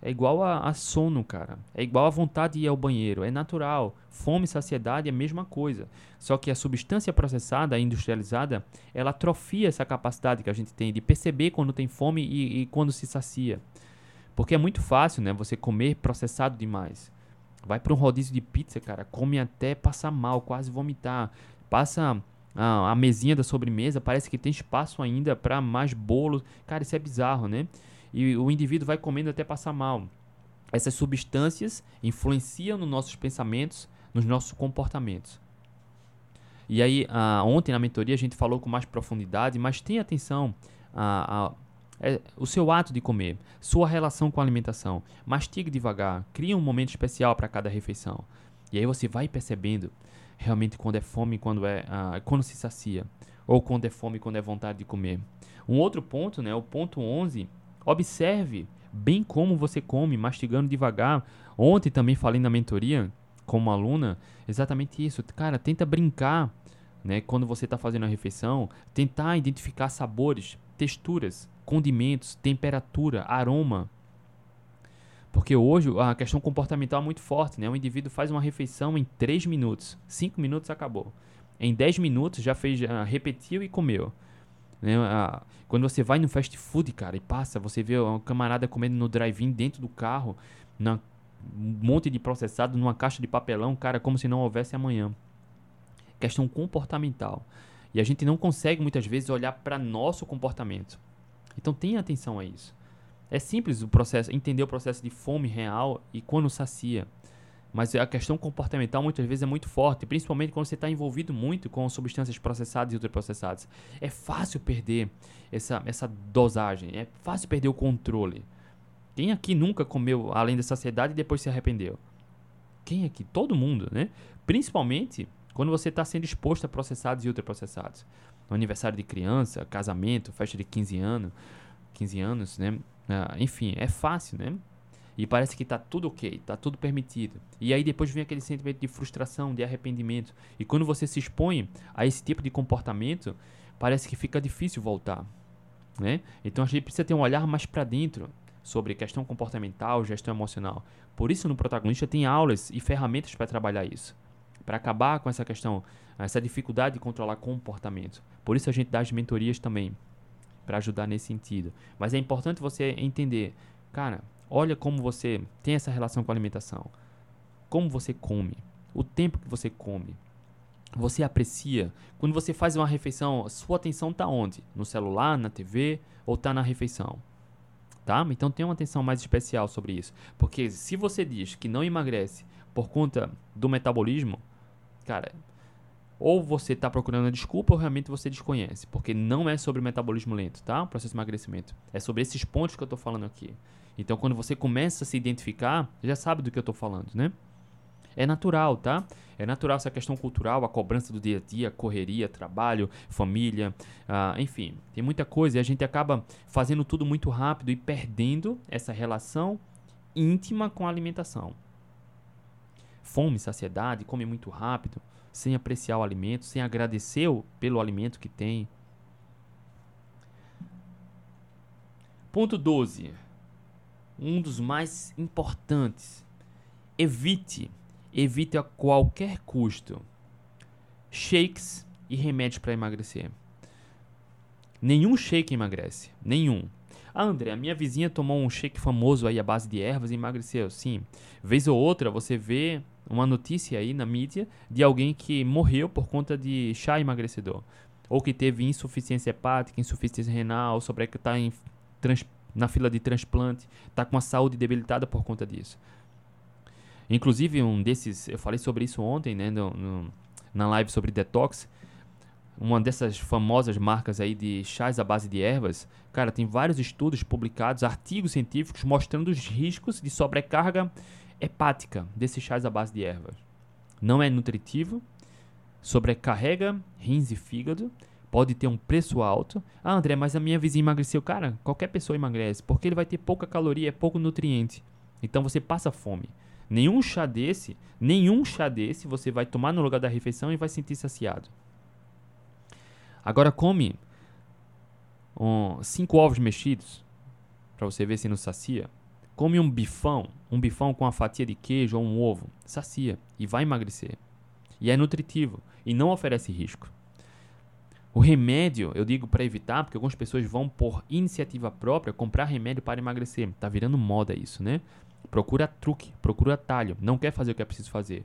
É igual a, a, sono, cara. É igual a vontade de ir ao banheiro. É natural. Fome e saciedade é a mesma coisa. Só que a substância processada, industrializada, ela atrofia essa capacidade que a gente tem de perceber quando tem fome e, e quando se sacia. Porque é muito fácil, né? Você comer processado demais. Vai para um rodízio de pizza, cara. Come até passar mal, quase vomitar. Passa a, a mesinha da sobremesa, parece que tem espaço ainda para mais bolos. Cara, isso é bizarro, né? E o indivíduo vai comendo até passar mal. Essas substâncias influenciam nos nossos pensamentos, nos nossos comportamentos. E aí, uh, ontem na mentoria a gente falou com mais profundidade, mas tenha atenção a, é, o seu ato de comer, sua relação com a alimentação. Mastigue devagar, crie um momento especial para cada refeição. E aí você vai percebendo realmente quando é fome quando, é, uh, quando se sacia. Ou quando é fome quando é vontade de comer. Um outro ponto, né, o ponto 11, observe bem como você come, mastigando devagar. Ontem também falei na mentoria com uma aluna exatamente isso. Cara, tenta brincar, né, quando você está fazendo a refeição, tentar identificar sabores, texturas, condimentos, temperatura, aroma. Porque hoje a questão comportamental é muito forte, né? O indivíduo faz uma refeição em 3 minutos, 5 minutos acabou. Em 10 minutos já fez, repetiu e comeu. Né? Quando você vai no fast food, cara, e passa, você vê uma camarada comendo no drive-in dentro do carro, na, um monte de processado numa caixa de papelão, cara, como se não houvesse amanhã. Questão comportamental. E a gente não consegue muitas vezes olhar para nosso comportamento. Então tenha atenção a isso. É simples o processo, entender o processo de fome real e quando sacia. Mas a questão comportamental muitas vezes é muito forte, principalmente quando você está envolvido muito com substâncias processadas e ultraprocessadas. É fácil perder essa, essa dosagem, é fácil perder o controle. Quem aqui nunca comeu além da saciedade e depois se arrependeu? Quem aqui? Todo mundo, né? Principalmente quando você está sendo exposto a processados e ultraprocessados. No aniversário de criança, casamento, festa de 15 anos, 15 anos, né? Ah, enfim, é fácil, né? E parece que está tudo ok, está tudo permitido. E aí depois vem aquele sentimento de frustração, de arrependimento. E quando você se expõe a esse tipo de comportamento, parece que fica difícil voltar. Né? Então a gente precisa ter um olhar mais para dentro sobre questão comportamental, gestão emocional. Por isso no protagonista tem aulas e ferramentas para trabalhar isso, para acabar com essa questão, essa dificuldade de controlar comportamento. Por isso a gente dá as mentorias também, para ajudar nesse sentido. Mas é importante você entender, cara, olha como você tem essa relação com a alimentação. Como você come, o tempo que você come. Você aprecia. Quando você faz uma refeição, sua atenção está onde? No celular, na TV ou está na refeição? Tá? Então tenha uma atenção mais especial sobre isso. Porque se você diz que não emagrece por conta do metabolismo, cara, ou você está procurando a desculpa ou realmente você desconhece, porque não é sobre metabolismo lento, tá? O processo de emagrecimento. É sobre esses pontos que eu estou falando aqui. Então, quando você começa a se identificar, já sabe do que eu estou falando, né? É natural, tá? É natural essa questão cultural, a cobrança do dia a dia, correria, trabalho, família, uh, enfim, tem muita coisa e a gente acaba fazendo tudo muito rápido e perdendo essa relação íntima com a alimentação. Fome, saciedade, come muito rápido sem apreciar o alimento, sem agradecer pelo alimento que tem. Ponto 12. Um dos mais importantes. Evite, evite a qualquer custo shakes e remédios para emagrecer. Nenhum shake emagrece, nenhum. Ah, André, a minha vizinha tomou um shake famoso aí à base de ervas e emagreceu. Sim. Vez ou outra você vê uma notícia aí na mídia de alguém que morreu por conta de chá emagrecedor. Ou que teve insuficiência hepática, insuficiência renal, sobre que está na fila de transplante, está com a saúde debilitada por conta disso. Inclusive, um desses, eu falei sobre isso ontem, né, no, no, na live sobre detox. Uma dessas famosas marcas aí de chás à base de ervas, cara, tem vários estudos publicados, artigos científicos mostrando os riscos de sobrecarga hepática desses chás à base de ervas. Não é nutritivo, sobrecarrega rins e fígado, pode ter um preço alto. Ah, André, mas a minha vizinha emagreceu. Cara, qualquer pessoa emagrece, porque ele vai ter pouca caloria, é pouco nutriente. Então você passa fome. Nenhum chá desse, nenhum chá desse você vai tomar no lugar da refeição e vai sentir saciado. Agora come um, cinco ovos mexidos para você ver se não sacia. Come um bifão, um bifão com uma fatia de queijo ou um ovo, sacia e vai emagrecer. E é nutritivo e não oferece risco. O remédio, eu digo para evitar, porque algumas pessoas vão por iniciativa própria comprar remédio para emagrecer. Tá virando moda isso, né? Procura truque, procura atalho, não quer fazer o que é preciso fazer.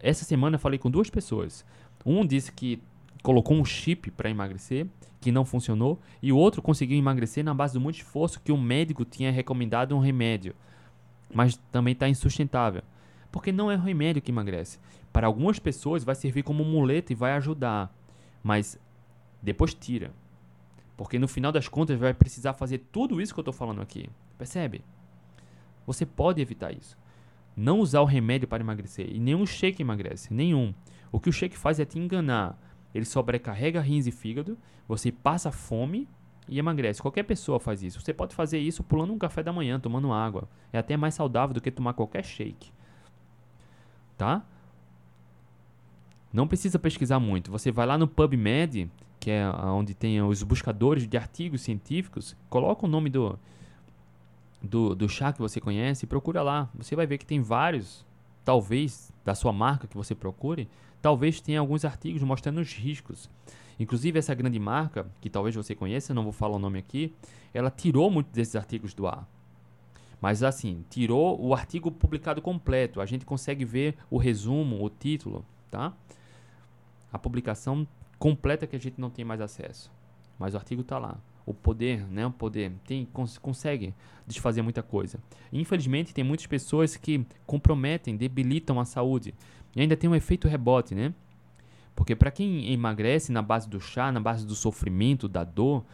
Essa semana eu falei com duas pessoas. Um disse que colocou um chip para emagrecer, que não funcionou, e o outro conseguiu emagrecer na base do muito esforço que o médico tinha recomendado um remédio, mas também está insustentável. Porque não é o remédio que emagrece. Para algumas pessoas vai servir como muleta e vai ajudar, mas depois tira. Porque no final das contas vai precisar fazer tudo isso que eu estou falando aqui. Percebe? Você pode evitar isso. Não usar o remédio para emagrecer. E nenhum shake emagrece. Nenhum. O que o shake faz é te enganar. Ele sobrecarrega rins e fígado, você passa fome e emagrece. Qualquer pessoa faz isso. Você pode fazer isso pulando um café da manhã, tomando água. É até mais saudável do que tomar qualquer shake. Tá? Não precisa pesquisar muito. Você vai lá no PubMed, que é onde tem os buscadores de artigos científicos, coloca o nome do, do, do chá que você conhece, procura lá. Você vai ver que tem vários, talvez, da sua marca que você procure, talvez tenha alguns artigos mostrando os riscos. Inclusive, essa grande marca, que talvez você conheça, não vou falar o nome aqui, ela tirou muitos desses artigos do ar. Mas assim, tirou o artigo publicado completo. A gente consegue ver o resumo, o título, tá? A publicação completa que a gente não tem mais acesso. Mas o artigo está lá o poder, né, o poder, tem, cons consegue desfazer muita coisa. Infelizmente, tem muitas pessoas que comprometem, debilitam a saúde. E ainda tem um efeito rebote, né? Porque para quem emagrece na base do chá, na base do sofrimento, da dor,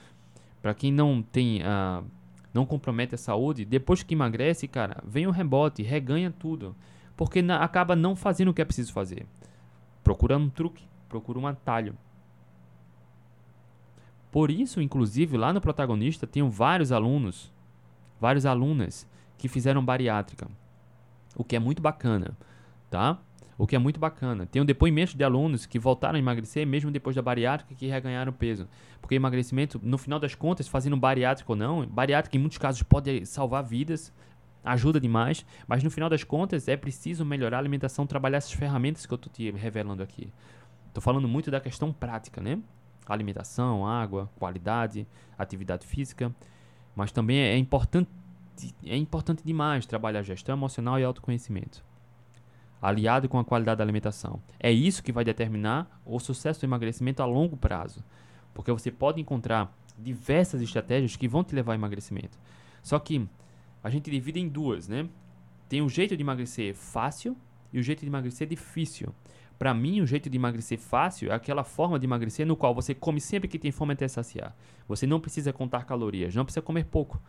para quem não tem, uh, não compromete a saúde, depois que emagrece, cara, vem o rebote, reganha tudo. Porque na, acaba não fazendo o que é preciso fazer. Procura um truque, procura um atalho. Por isso, inclusive, lá no protagonista tem vários alunos, várias alunas que fizeram bariátrica. O que é muito bacana, tá? O que é muito bacana. Tem um depoimento de alunos que voltaram a emagrecer mesmo depois da bariátrica que reganharam peso. Porque emagrecimento, no final das contas, fazendo bariátrica ou não, bariátrica em muitos casos pode salvar vidas, ajuda demais, mas no final das contas é preciso melhorar a alimentação, trabalhar essas ferramentas que eu estou te revelando aqui. Estou falando muito da questão prática, né? Alimentação, água, qualidade, atividade física, mas também é importante, é importante demais trabalhar gestão emocional e autoconhecimento, aliado com a qualidade da alimentação. É isso que vai determinar o sucesso do emagrecimento a longo prazo, porque você pode encontrar diversas estratégias que vão te levar ao emagrecimento. Só que a gente divide em duas, né? Tem o jeito de emagrecer fácil e o jeito de emagrecer difícil. Para mim, o jeito de emagrecer fácil é aquela forma de emagrecer no qual você come sempre que tem fome até saciar. Você não precisa contar calorias, não precisa comer pouco,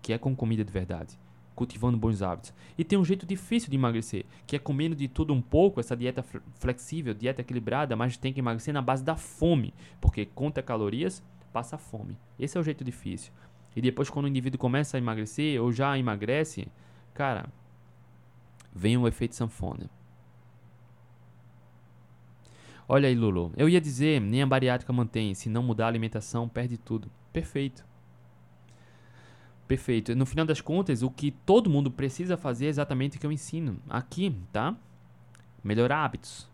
que é com comida de verdade, cultivando bons hábitos. E tem um jeito difícil de emagrecer, que é comendo de tudo um pouco, essa dieta flexível, dieta equilibrada, mas tem que emagrecer na base da fome, porque conta calorias, passa fome. Esse é o jeito difícil. E depois, quando o indivíduo começa a emagrecer ou já emagrece, cara, vem o efeito sanfona. Olha aí, Lulu. Eu ia dizer, nem a bariátrica mantém. Se não mudar a alimentação, perde tudo. Perfeito. Perfeito. No final das contas, o que todo mundo precisa fazer é exatamente o que eu ensino aqui, tá? Melhorar hábitos.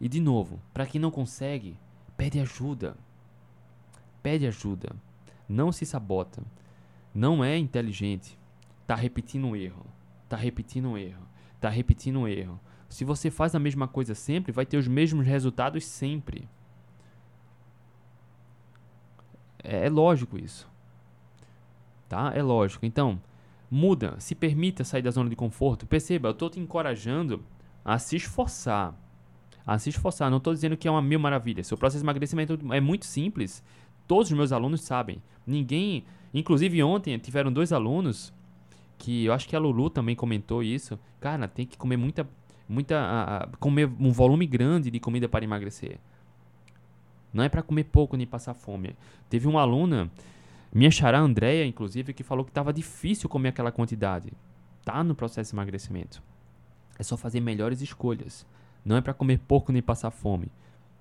E de novo, para quem não consegue, pede ajuda. Pede ajuda. Não se sabota. Não é inteligente. Tá repetindo um erro. Tá repetindo um erro. Tá repetindo um erro. Se você faz a mesma coisa sempre, vai ter os mesmos resultados sempre. É, é lógico isso. Tá? É lógico. Então, Muda, se permita sair da zona de conforto. Perceba, eu estou te encorajando a se esforçar. A se esforçar. Não estou dizendo que é uma mil maravilha. Seu processo de emagrecimento é muito simples. Todos os meus alunos sabem. Ninguém. Inclusive, ontem tiveram dois alunos que eu acho que a Lulu também comentou isso. Cara, tem que comer muita. Muita a, a, comer um volume grande de comida para emagrecer. Não é para comer pouco nem passar fome. Teve uma aluna minha xará Andréia, inclusive, que falou que estava difícil comer aquela quantidade. Tá no processo de emagrecimento. É só fazer melhores escolhas. Não é para comer pouco nem passar fome,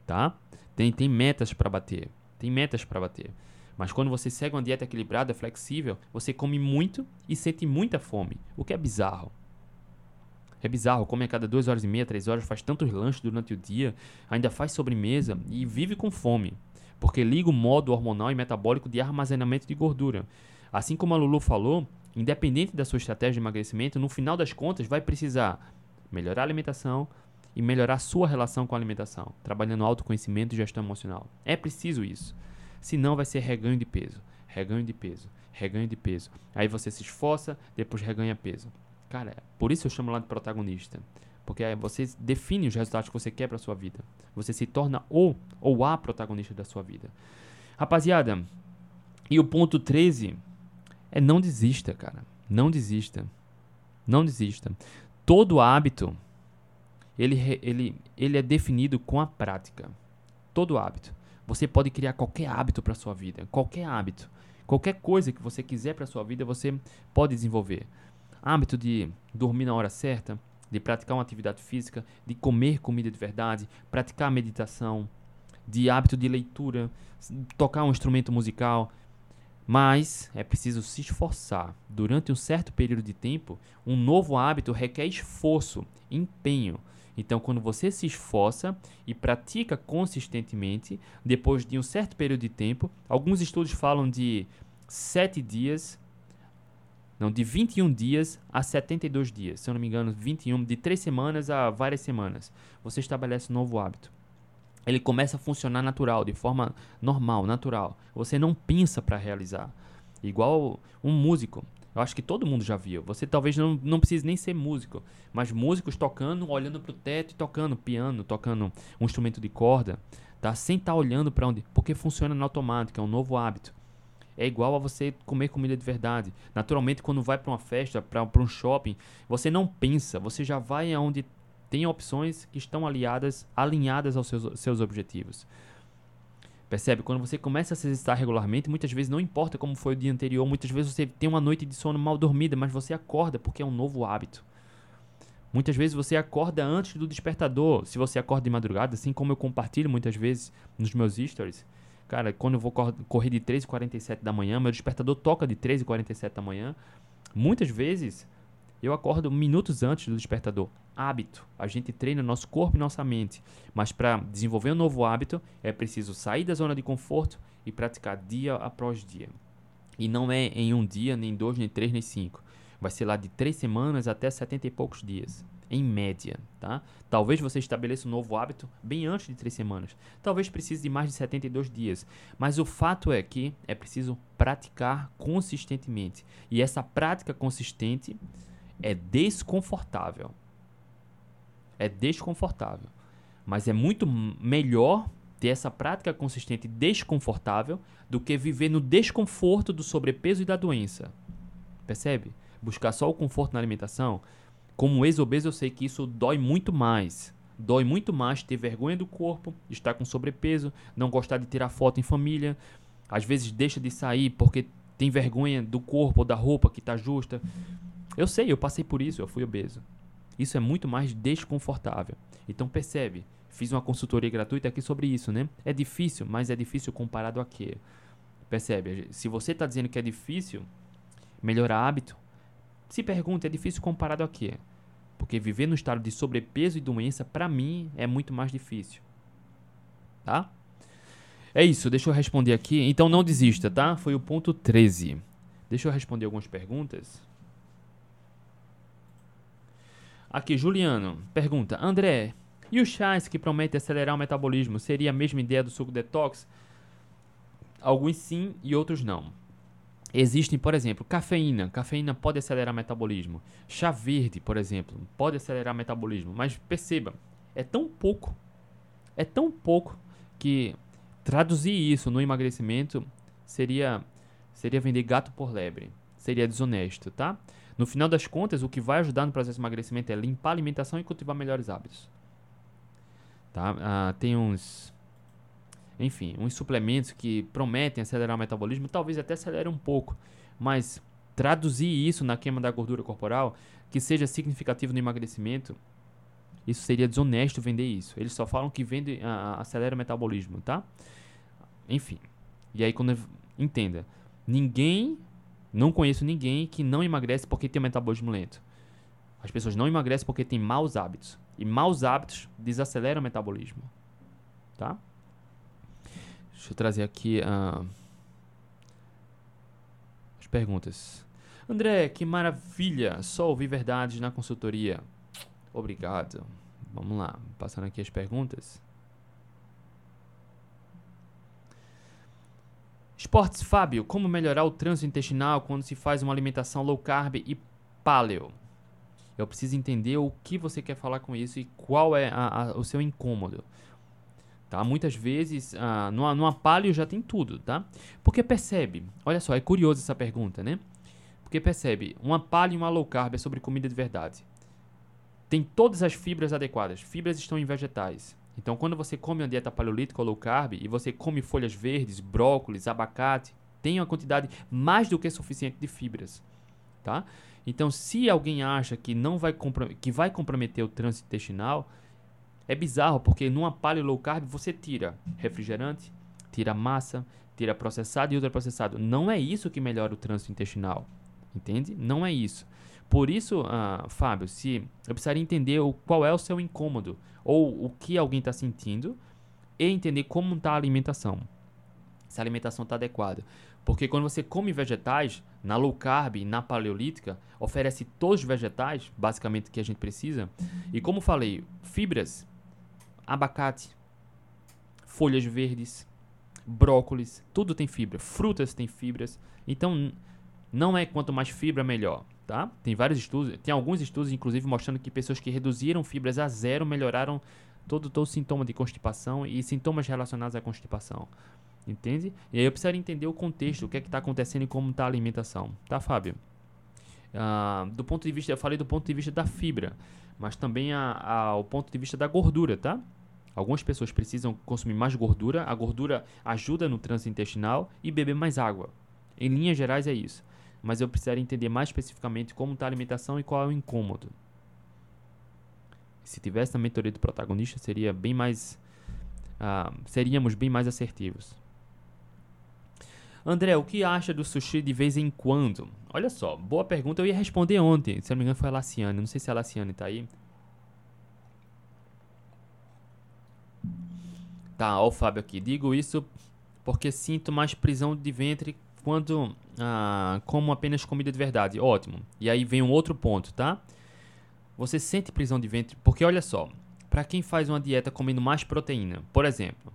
tá? Tem, tem metas para bater. Tem metas para bater. Mas quando você segue uma dieta equilibrada, flexível, você come muito e sente muita fome, o que é bizarro. É bizarro, come a cada duas horas e meia, três horas, faz tantos lanches durante o dia, ainda faz sobremesa e vive com fome porque liga o modo hormonal e metabólico de armazenamento de gordura. Assim como a Lulu falou, independente da sua estratégia de emagrecimento, no final das contas vai precisar melhorar a alimentação e melhorar sua relação com a alimentação, trabalhando autoconhecimento e gestão emocional. É preciso isso. Senão vai ser reganho de peso, reganho de peso, reganho de peso. Aí você se esforça, depois reganha peso. Cara, por isso eu chamo lá de protagonista. Porque você define os resultados que você quer para sua vida. Você se torna o ou a protagonista da sua vida. Rapaziada, e o ponto 13 é não desista, cara. Não desista. Não desista. Todo hábito ele, ele, ele é definido com a prática. Todo hábito. Você pode criar qualquer hábito para sua vida, qualquer hábito. Qualquer coisa que você quiser para sua vida, você pode desenvolver. Hábito de dormir na hora certa, de praticar uma atividade física, de comer comida de verdade, praticar meditação, de hábito de leitura, tocar um instrumento musical. Mas é preciso se esforçar. Durante um certo período de tempo, um novo hábito requer esforço, empenho. Então, quando você se esforça e pratica consistentemente, depois de um certo período de tempo, alguns estudos falam de sete dias não, de 21 dias a 72 dias. Se eu não me engano, 21, de 3 semanas a várias semanas. Você estabelece um novo hábito. Ele começa a funcionar natural, de forma normal, natural. Você não pensa para realizar. Igual um músico. Eu acho que todo mundo já viu. Você talvez não, não precise nem ser músico, mas músicos tocando, olhando para o teto e tocando piano, tocando um instrumento de corda, tá? Sem estar tá olhando para onde, porque funciona no automático, é um novo hábito é igual a você comer comida de verdade. Naturalmente, quando vai para uma festa, para um shopping, você não pensa, você já vai aonde tem opções que estão aliadas, alinhadas aos seus, seus objetivos. Percebe? Quando você começa a se exercitar regularmente, muitas vezes não importa como foi o dia anterior, muitas vezes você tem uma noite de sono mal dormida, mas você acorda porque é um novo hábito. Muitas vezes você acorda antes do despertador. Se você acorda de madrugada, assim como eu compartilho muitas vezes nos meus stories, Cara, quando eu vou correr de 3h47 da manhã, meu despertador toca de 3h47 da manhã. Muitas vezes eu acordo minutos antes do despertador. Hábito. A gente treina nosso corpo e nossa mente. Mas para desenvolver um novo hábito, é preciso sair da zona de conforto e praticar dia após dia. E não é em um dia, nem dois, nem três, nem cinco. Vai ser lá de três semanas até setenta e poucos dias em média, tá? Talvez você estabeleça um novo hábito bem antes de três semanas. Talvez precise de mais de 72 dias. Mas o fato é que é preciso praticar consistentemente. E essa prática consistente é desconfortável. É desconfortável. Mas é muito melhor ter essa prática consistente desconfortável do que viver no desconforto do sobrepeso e da doença. Percebe? Buscar só o conforto na alimentação como ex-obeso, eu sei que isso dói muito mais. Dói muito mais ter vergonha do corpo, estar com sobrepeso, não gostar de tirar foto em família, às vezes deixa de sair porque tem vergonha do corpo ou da roupa que está justa. Eu sei, eu passei por isso, eu fui obeso. Isso é muito mais desconfortável. Então percebe, fiz uma consultoria gratuita aqui sobre isso, né? É difícil, mas é difícil comparado a quê? Percebe? Se você está dizendo que é difícil melhorar hábito, se pergunta, é difícil comparado a quê? Porque viver no estado de sobrepeso e doença, para mim, é muito mais difícil. Tá? É isso, deixa eu responder aqui. Então não desista, tá? Foi o ponto 13. Deixa eu responder algumas perguntas. Aqui, Juliano pergunta: André, e os chás que prometem acelerar o metabolismo? Seria a mesma ideia do suco detox? Alguns sim e outros não. Existem, por exemplo, cafeína. Cafeína pode acelerar metabolismo. Chá verde, por exemplo, pode acelerar metabolismo. Mas perceba, é tão pouco, é tão pouco que traduzir isso no emagrecimento seria seria vender gato por lebre. Seria desonesto, tá? No final das contas, o que vai ajudar no processo de emagrecimento é limpar a alimentação e cultivar melhores hábitos. Tá? Ah, tem uns enfim, uns suplementos que prometem acelerar o metabolismo, talvez até acelere um pouco, mas traduzir isso na queima da gordura corporal, que seja significativo no emagrecimento, isso seria desonesto vender isso. Eles só falam que vende, acelera o metabolismo, tá? Enfim. E aí quando entenda, ninguém, não conheço ninguém que não emagrece porque tem um metabolismo lento. As pessoas não emagrecem porque têm maus hábitos. E maus hábitos desaceleram o metabolismo. Tá? Deixa eu trazer aqui uh, as perguntas. André, que maravilha! Só ouvir verdades na consultoria. Obrigado. Vamos lá, passando aqui as perguntas. Esportes Fábio, como melhorar o trânsito intestinal quando se faz uma alimentação low carb e paleo? Eu preciso entender o que você quer falar com isso e qual é a, a, o seu incômodo. Tá? Muitas vezes, ah, numa, numa paleo já tem tudo, tá? Porque percebe, olha só, é curioso essa pergunta, né? Porque percebe, uma paleo e uma low carb é sobre comida de verdade. Tem todas as fibras adequadas. Fibras estão em vegetais. Então, quando você come uma dieta paleolítica ou low carb e você come folhas verdes, brócolis, abacate, tem uma quantidade mais do que suficiente de fibras, tá? Então, se alguém acha que não vai que vai comprometer o trânsito intestinal, é bizarro, porque numa paleo low carb você tira refrigerante, tira massa, tira processado e ultraprocessado. Não é isso que melhora o trânsito intestinal. Entende? Não é isso. Por isso, uh, Fábio, se eu precisaria entender o, qual é o seu incômodo ou o que alguém está sentindo e entender como está a alimentação. Se a alimentação está adequada. Porque quando você come vegetais, na low carb, na paleolítica, oferece todos os vegetais, basicamente, que a gente precisa. E como falei, fibras abacate, folhas verdes, brócolis, tudo tem fibra. Frutas têm fibras. Então, não é quanto mais fibra, melhor. Tá? Tem vários estudos, tem alguns estudos, inclusive, mostrando que pessoas que reduziram fibras a zero melhoraram todo, todo sintoma de constipação e sintomas relacionados à constipação. Entende? E aí eu precisaria entender o contexto, o que é que está acontecendo e como está a alimentação. Tá, Fábio? Uh, do ponto de vista, eu falei do ponto de vista da fibra, mas também a, a, o ponto de vista da gordura, tá? Algumas pessoas precisam consumir mais gordura, a gordura ajuda no trânsito intestinal e beber mais água. Em linhas gerais é isso. Mas eu precisaria entender mais especificamente como está a alimentação e qual é o incômodo. Se tivesse a mentoria do protagonista, seria bem mais. Uh, seríamos bem mais assertivos. André, o que acha do sushi de vez em quando? Olha só, boa pergunta. Eu ia responder ontem. Se não me engano, foi a Laciane. Não sei se a Laciane está aí. Tá, ó o Fábio aqui. Digo isso porque sinto mais prisão de ventre quando ah, como apenas comida de verdade. Ótimo. E aí vem um outro ponto, tá? Você sente prisão de ventre porque olha só, para quem faz uma dieta comendo mais proteína, por exemplo,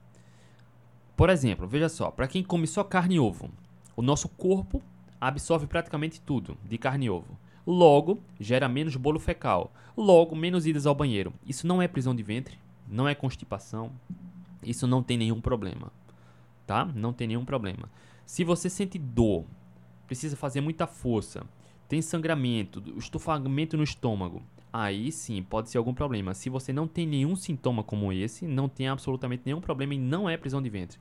por exemplo, veja só, para quem come só carne e ovo, o nosso corpo absorve praticamente tudo de carne e ovo. Logo, gera menos bolo fecal. Logo, menos idas ao banheiro. Isso não é prisão de ventre, não é constipação, isso não tem nenhum problema, tá? Não tem nenhum problema. Se você sente dor, precisa fazer muita força, tem sangramento, estufamento no estômago, aí sim pode ser algum problema. Se você não tem nenhum sintoma como esse, não tem absolutamente nenhum problema e não é prisão de ventre.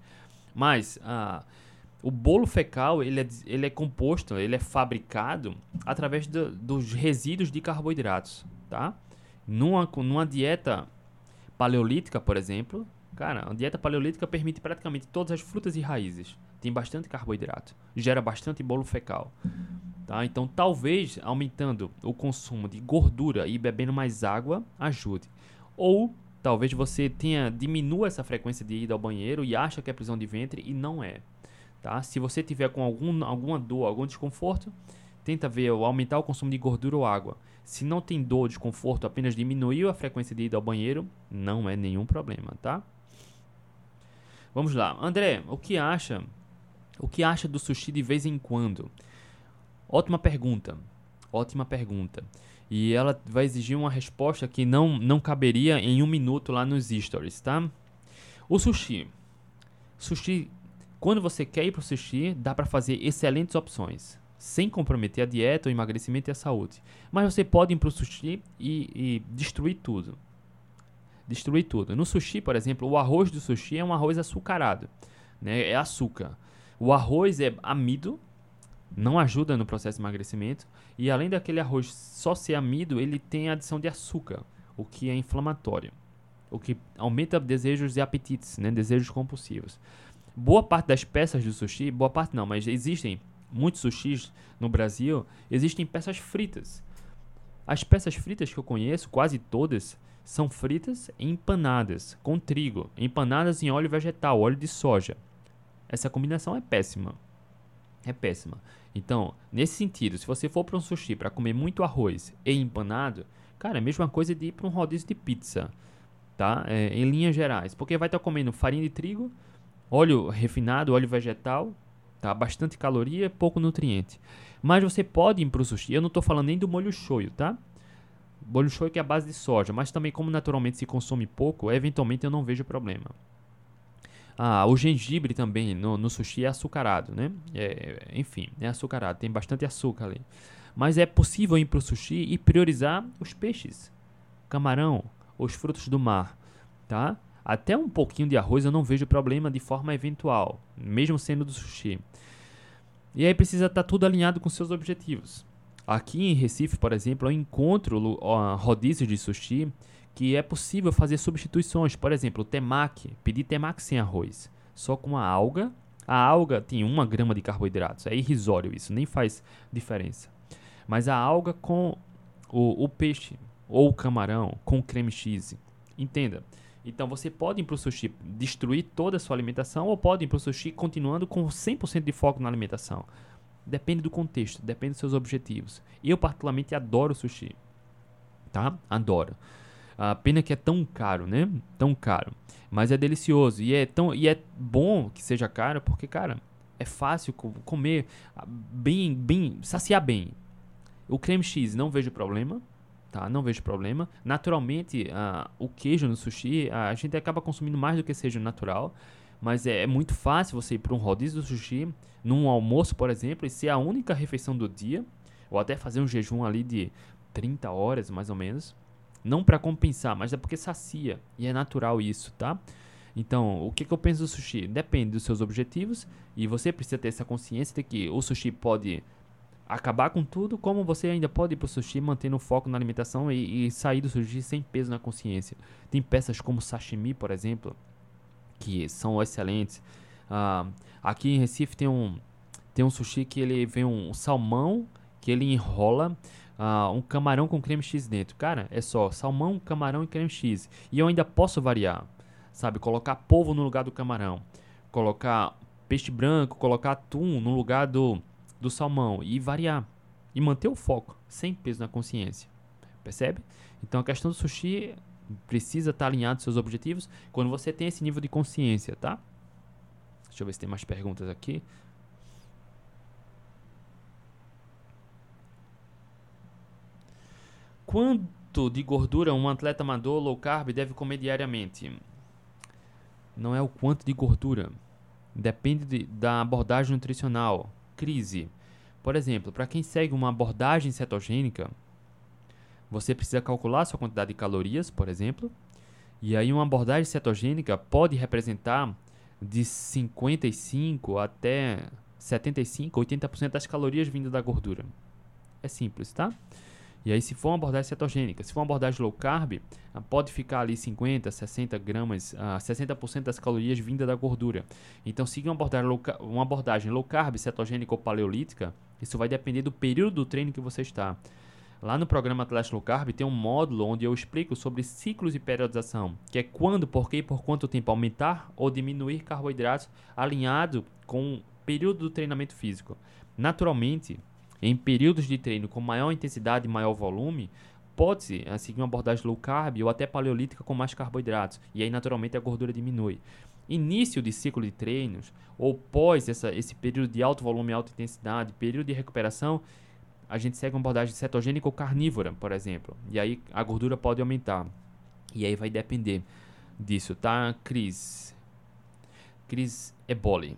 Mas ah, o bolo fecal ele é, ele é composto, ele é fabricado através do, dos resíduos de carboidratos, tá? Numa, numa dieta paleolítica, por exemplo, Cara, a dieta paleolítica permite praticamente todas as frutas e raízes. Tem bastante carboidrato, gera bastante bolo fecal. Tá? Então, talvez aumentando o consumo de gordura e bebendo mais água ajude. Ou talvez você tenha diminua essa frequência de ida ao banheiro e acha que é prisão de ventre e não é. Tá? Se você tiver com algum, alguma dor, algum desconforto, tenta ver aumentar o consumo de gordura ou água. Se não tem dor, desconforto, apenas diminuiu a frequência de ida ao banheiro, não é nenhum problema, tá? Vamos lá. André, o que acha? O que acha do sushi de vez em quando? Ótima pergunta. Ótima pergunta. E ela vai exigir uma resposta que não, não caberia em um minuto lá nos stories, tá? O sushi. Sushi, quando você quer ir pro sushi, dá para fazer excelentes opções. Sem comprometer a dieta, o emagrecimento e a saúde. Mas você pode ir pro sushi e, e destruir tudo. Destruir tudo. No sushi, por exemplo, o arroz do sushi é um arroz açucarado. Né? É açúcar. O arroz é amido, não ajuda no processo de emagrecimento. E além daquele arroz só ser amido, ele tem a adição de açúcar, o que é inflamatório, o que aumenta desejos e apetites, né, desejos compulsivos. Boa parte das peças do sushi, boa parte não, mas existem muitos sushis no Brasil, existem peças fritas. As peças fritas que eu conheço, quase todas, são fritas e empanadas com trigo, empanadas em óleo vegetal, óleo de soja. Essa combinação é péssima. É péssima. Então, nesse sentido, se você for para um sushi para comer muito arroz e empanado, cara, é a mesma coisa de ir para um rodízio de pizza, tá? É, em linhas gerais, porque vai estar tá comendo farinha de trigo, óleo refinado, óleo vegetal, tá? Bastante caloria, pouco nutriente. Mas você pode ir para o sushi, eu não estou falando nem do molho shoyu, tá? Molho shoyu que é a base de soja, mas também como naturalmente se consome pouco, eventualmente eu não vejo problema. Ah, o gengibre também no, no sushi é açucarado, né? É, enfim, é açucarado, tem bastante açúcar ali. Mas é possível ir para o sushi e priorizar os peixes, camarão, os frutos do mar, tá? Até um pouquinho de arroz eu não vejo problema de forma eventual, mesmo sendo do sushi. E aí precisa estar tá tudo alinhado com seus objetivos. Aqui em Recife, por exemplo, eu encontro uh, rodízios de sushi que é possível fazer substituições. Por exemplo, temaki, pedir temaki sem arroz, só com a alga. A alga tem uma grama de carboidratos, é irrisório isso, nem faz diferença. Mas a alga com o, o peixe ou o camarão com creme cheese, entenda. Então você pode ir para o sushi destruir toda a sua alimentação ou pode ir para o sushi continuando com 100% de foco na alimentação. Depende do contexto, depende dos seus objetivos. Eu particularmente adoro sushi. Tá? Adoro. A pena que é tão caro, né? Tão caro. Mas é delicioso. E é, tão, e é bom que seja caro, porque, cara, é fácil comer ah, bem, bem, saciar bem. O creme cheese, não vejo problema. Tá, não vejo problema. Naturalmente, uh, o queijo no sushi, a gente acaba consumindo mais do que seja natural. Mas é, é muito fácil você ir para um rodízio do sushi, num almoço, por exemplo, e ser a única refeição do dia. Ou até fazer um jejum ali de 30 horas, mais ou menos. Não para compensar, mas é porque sacia. E é natural isso, tá? Então, o que, que eu penso do sushi? Depende dos seus objetivos. E você precisa ter essa consciência de que o sushi pode acabar com tudo, como você ainda pode ir pro sushi mantendo o foco na alimentação e, e, sair do sushi sem peso na consciência. Tem peças como sashimi, por exemplo, que são excelentes. Uh, aqui em Recife tem um, tem um sushi que ele vem um salmão que ele enrola uh, um camarão com creme X dentro. Cara, é só salmão, camarão e creme X. E eu ainda posso variar, sabe? Colocar polvo no lugar do camarão. Colocar peixe branco, colocar atum no lugar do, do salmão. E variar. E manter o foco, sem peso na consciência. Percebe? Então a questão do sushi precisa estar alinhado aos seus objetivos quando você tem esse nível de consciência, tá? Deixa eu ver se tem mais perguntas aqui. Quanto de gordura um atleta amador low carb deve comer diariamente? Não é o quanto de gordura. Depende de, da abordagem nutricional. Crise. Por exemplo, para quem segue uma abordagem cetogênica, você precisa calcular sua quantidade de calorias, por exemplo. E aí uma abordagem cetogênica pode representar de 55 até 75, 80% das calorias vindas da gordura. É simples, tá? E aí, se for uma abordagem cetogênica, se for uma abordagem low carb, ah, pode ficar ali 50, 60 gramas, uh, 60% das calorias vinda da gordura. Então, siga uma abordagem, low, uma abordagem low carb, cetogênica ou paleolítica, isso vai depender do período do treino que você está. Lá no programa Atlas Low Carb tem um módulo onde eu explico sobre ciclos de periodização, que é quando, por que e por quanto tempo aumentar ou diminuir carboidratos alinhado com o período do treinamento físico. Naturalmente, em períodos de treino com maior intensidade e maior volume, pode-se seguir uma abordagem low carb ou até paleolítica com mais carboidratos. E aí, naturalmente, a gordura diminui. início de ciclo de treinos ou pós essa, esse período de alto volume e alta intensidade, período de recuperação, a gente segue uma abordagem cetogênica ou carnívora, por exemplo. E aí a gordura pode aumentar. E aí vai depender disso, tá, Cris? Cris Eboli.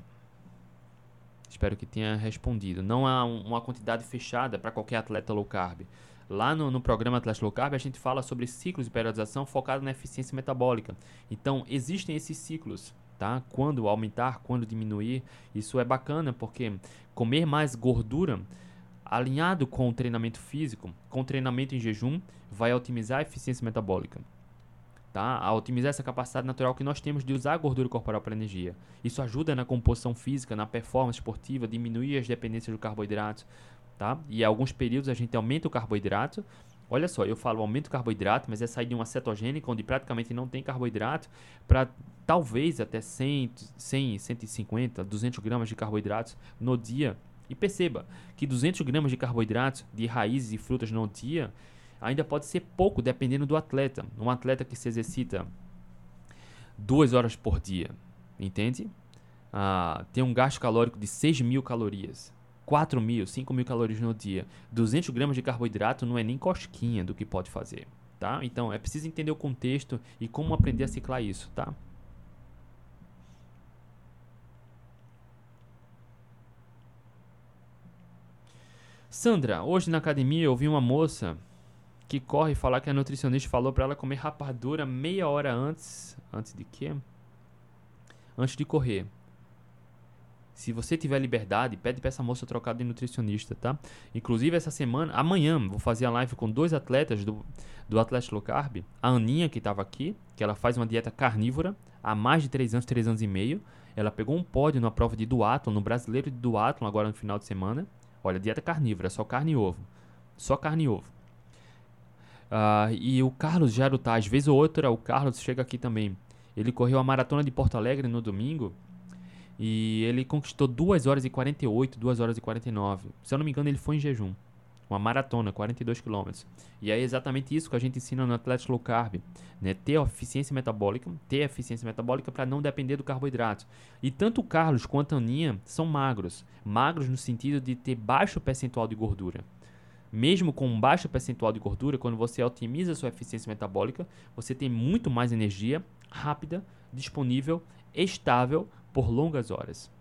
Espero que tenha respondido. Não há uma quantidade fechada para qualquer atleta low carb. Lá no, no programa Atleta Low Carb, a gente fala sobre ciclos de periodização focado na eficiência metabólica. Então, existem esses ciclos, tá? Quando aumentar, quando diminuir. Isso é bacana, porque comer mais gordura alinhado com o treinamento físico, com o treinamento em jejum, vai otimizar a eficiência metabólica tá? a otimizar essa capacidade natural que nós temos de usar a gordura corporal para energia. Isso ajuda na composição física, na performance esportiva, diminuir as dependências do carboidrato. Tá? E alguns períodos a gente aumenta o carboidrato. Olha só, eu falo aumento o carboidrato, mas é sair de uma cetogênica onde praticamente não tem carboidrato para talvez até 100, 100, 150, 200 gramas de carboidratos no dia. E perceba que 200 gramas de carboidratos de raízes e frutas no dia ainda pode ser pouco dependendo do atleta. Um atleta que se exercita duas horas por dia, entende? Ah, tem um gasto calórico de 6 mil calorias. 4 mil, 5 mil calorias no dia. 200 gramas de carboidrato não é nem cosquinha do que pode fazer, tá? Então, é preciso entender o contexto e como aprender a ciclar isso, tá? Sandra, hoje na academia eu vi uma moça que corre falar que a nutricionista falou para ela comer rapadura meia hora antes. Antes de quê? Antes de correr. Se você tiver liberdade, pede para essa moça trocar de nutricionista, tá? Inclusive, essa semana, amanhã, vou fazer a live com dois atletas do, do Atlético Low Carb. A Aninha, que estava aqui, que ela faz uma dieta carnívora há mais de 3 anos, 3 anos e meio. Ela pegou um pódio na prova de duatlon, no brasileiro de duatlon, agora no final de semana. Olha, dieta carnívora, só carne e ovo. Só carne e ovo. Uh, e o Carlos Jarutá, vez ou outra, o Carlos chega aqui também. Ele correu a maratona de Porto Alegre no domingo e ele conquistou 2 horas e 48, 2 horas e 49. Se eu não me engano, ele foi em jejum. Uma maratona, 42 km. E é exatamente isso que a gente ensina no Atlético Low Carb. Né? Ter eficiência metabólica, ter eficiência metabólica para não depender do carboidrato. E tanto o Carlos quanto a Aninha são magros. Magros no sentido de ter baixo percentual de gordura. Mesmo com um baixo percentual de gordura, quando você otimiza sua eficiência metabólica, você tem muito mais energia rápida, disponível, estável por longas horas.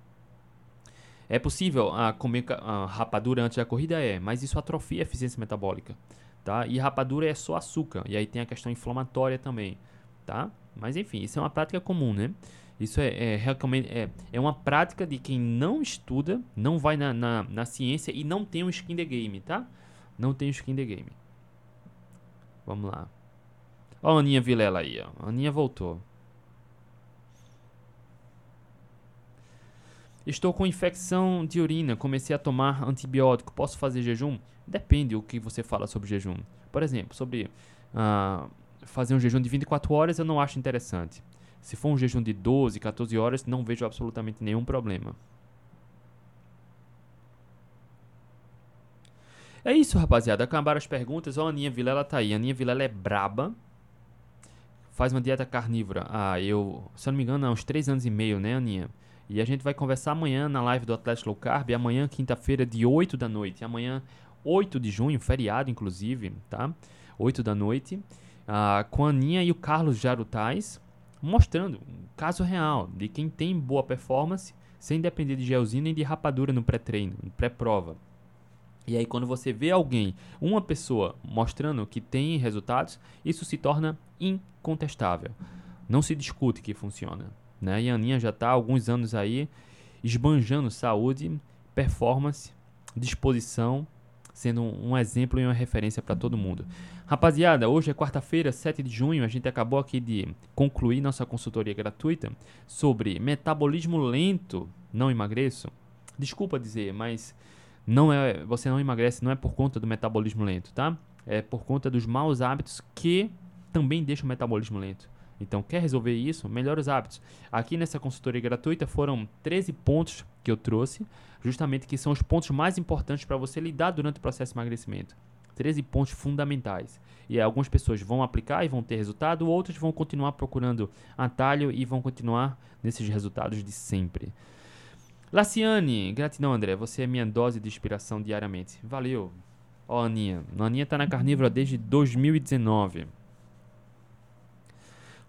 É possível ah, comer ah, rapadura antes da corrida? É, mas isso atrofia a eficiência metabólica. Tá? E rapadura é só açúcar, e aí tem a questão inflamatória também. Tá? Mas enfim, isso é uma prática comum, né? Isso é, é, é, é uma prática de quem não estuda, não vai na, na, na ciência e não tem um skin the game, tá? Não tem skin the game. Vamos lá. Ó a Aninha Vilela aí, ó. A Aninha voltou. Estou com infecção de urina, comecei a tomar antibiótico. Posso fazer jejum? Depende o que você fala sobre jejum. Por exemplo, sobre uh, fazer um jejum de 24 horas eu não acho interessante. Se for um jejum de 12, 14 horas, não vejo absolutamente nenhum problema. É isso, rapaziada. Acabaram as perguntas. Ó, a Aninha Vilela tá aí. A Aninha Vilela é braba. Faz uma dieta carnívora. Ah, eu, se eu não me engano, há uns 3 anos e meio, né, Aninha? E a gente vai conversar amanhã na live do Atlético Low Carb. Amanhã, quinta-feira, de 8 da noite. Amanhã, 8 de junho, feriado, inclusive, tá? 8 da noite. Ah, com a Aninha e o Carlos Jarutais. Mostrando um caso real de quem tem boa performance sem depender de gelzinho nem de rapadura no pré-treino, no pré-prova. E aí, quando você vê alguém, uma pessoa, mostrando que tem resultados, isso se torna incontestável. Não se discute que funciona. Né? E a Aninha já está há alguns anos aí esbanjando saúde, performance, disposição, sendo um, exemplo e uma referência para todo mundo. Rapaziada, hoje é quarta-feira, 7 de junho, a gente acabou aqui de concluir nossa consultoria gratuita sobre metabolismo lento, não emagreço. Desculpa dizer, mas não é, você não emagrece não é por conta do metabolismo lento, tá? É por conta dos maus hábitos que também deixam o metabolismo lento. Então, quer resolver isso? Melhore os hábitos. Aqui nessa consultoria gratuita foram 13 pontos que eu trouxe, justamente que são os pontos mais importantes para você lidar durante o processo de emagrecimento. 13 pontos fundamentais. E algumas pessoas vão aplicar e vão ter resultado, outras vão continuar procurando atalho e vão continuar nesses resultados de sempre. Laciane, gratidão André, você é minha dose de inspiração diariamente. Valeu. Ó, Aninha. A Aninha tá na carnívora desde 2019.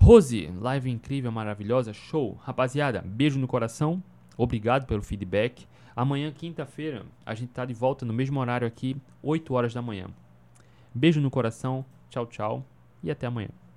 Rose, live incrível, maravilhosa, show. Rapaziada, beijo no coração. Obrigado pelo feedback. Amanhã, quinta-feira, a gente tá de volta no mesmo horário aqui, 8 horas da manhã. Beijo no coração, tchau, tchau e até amanhã.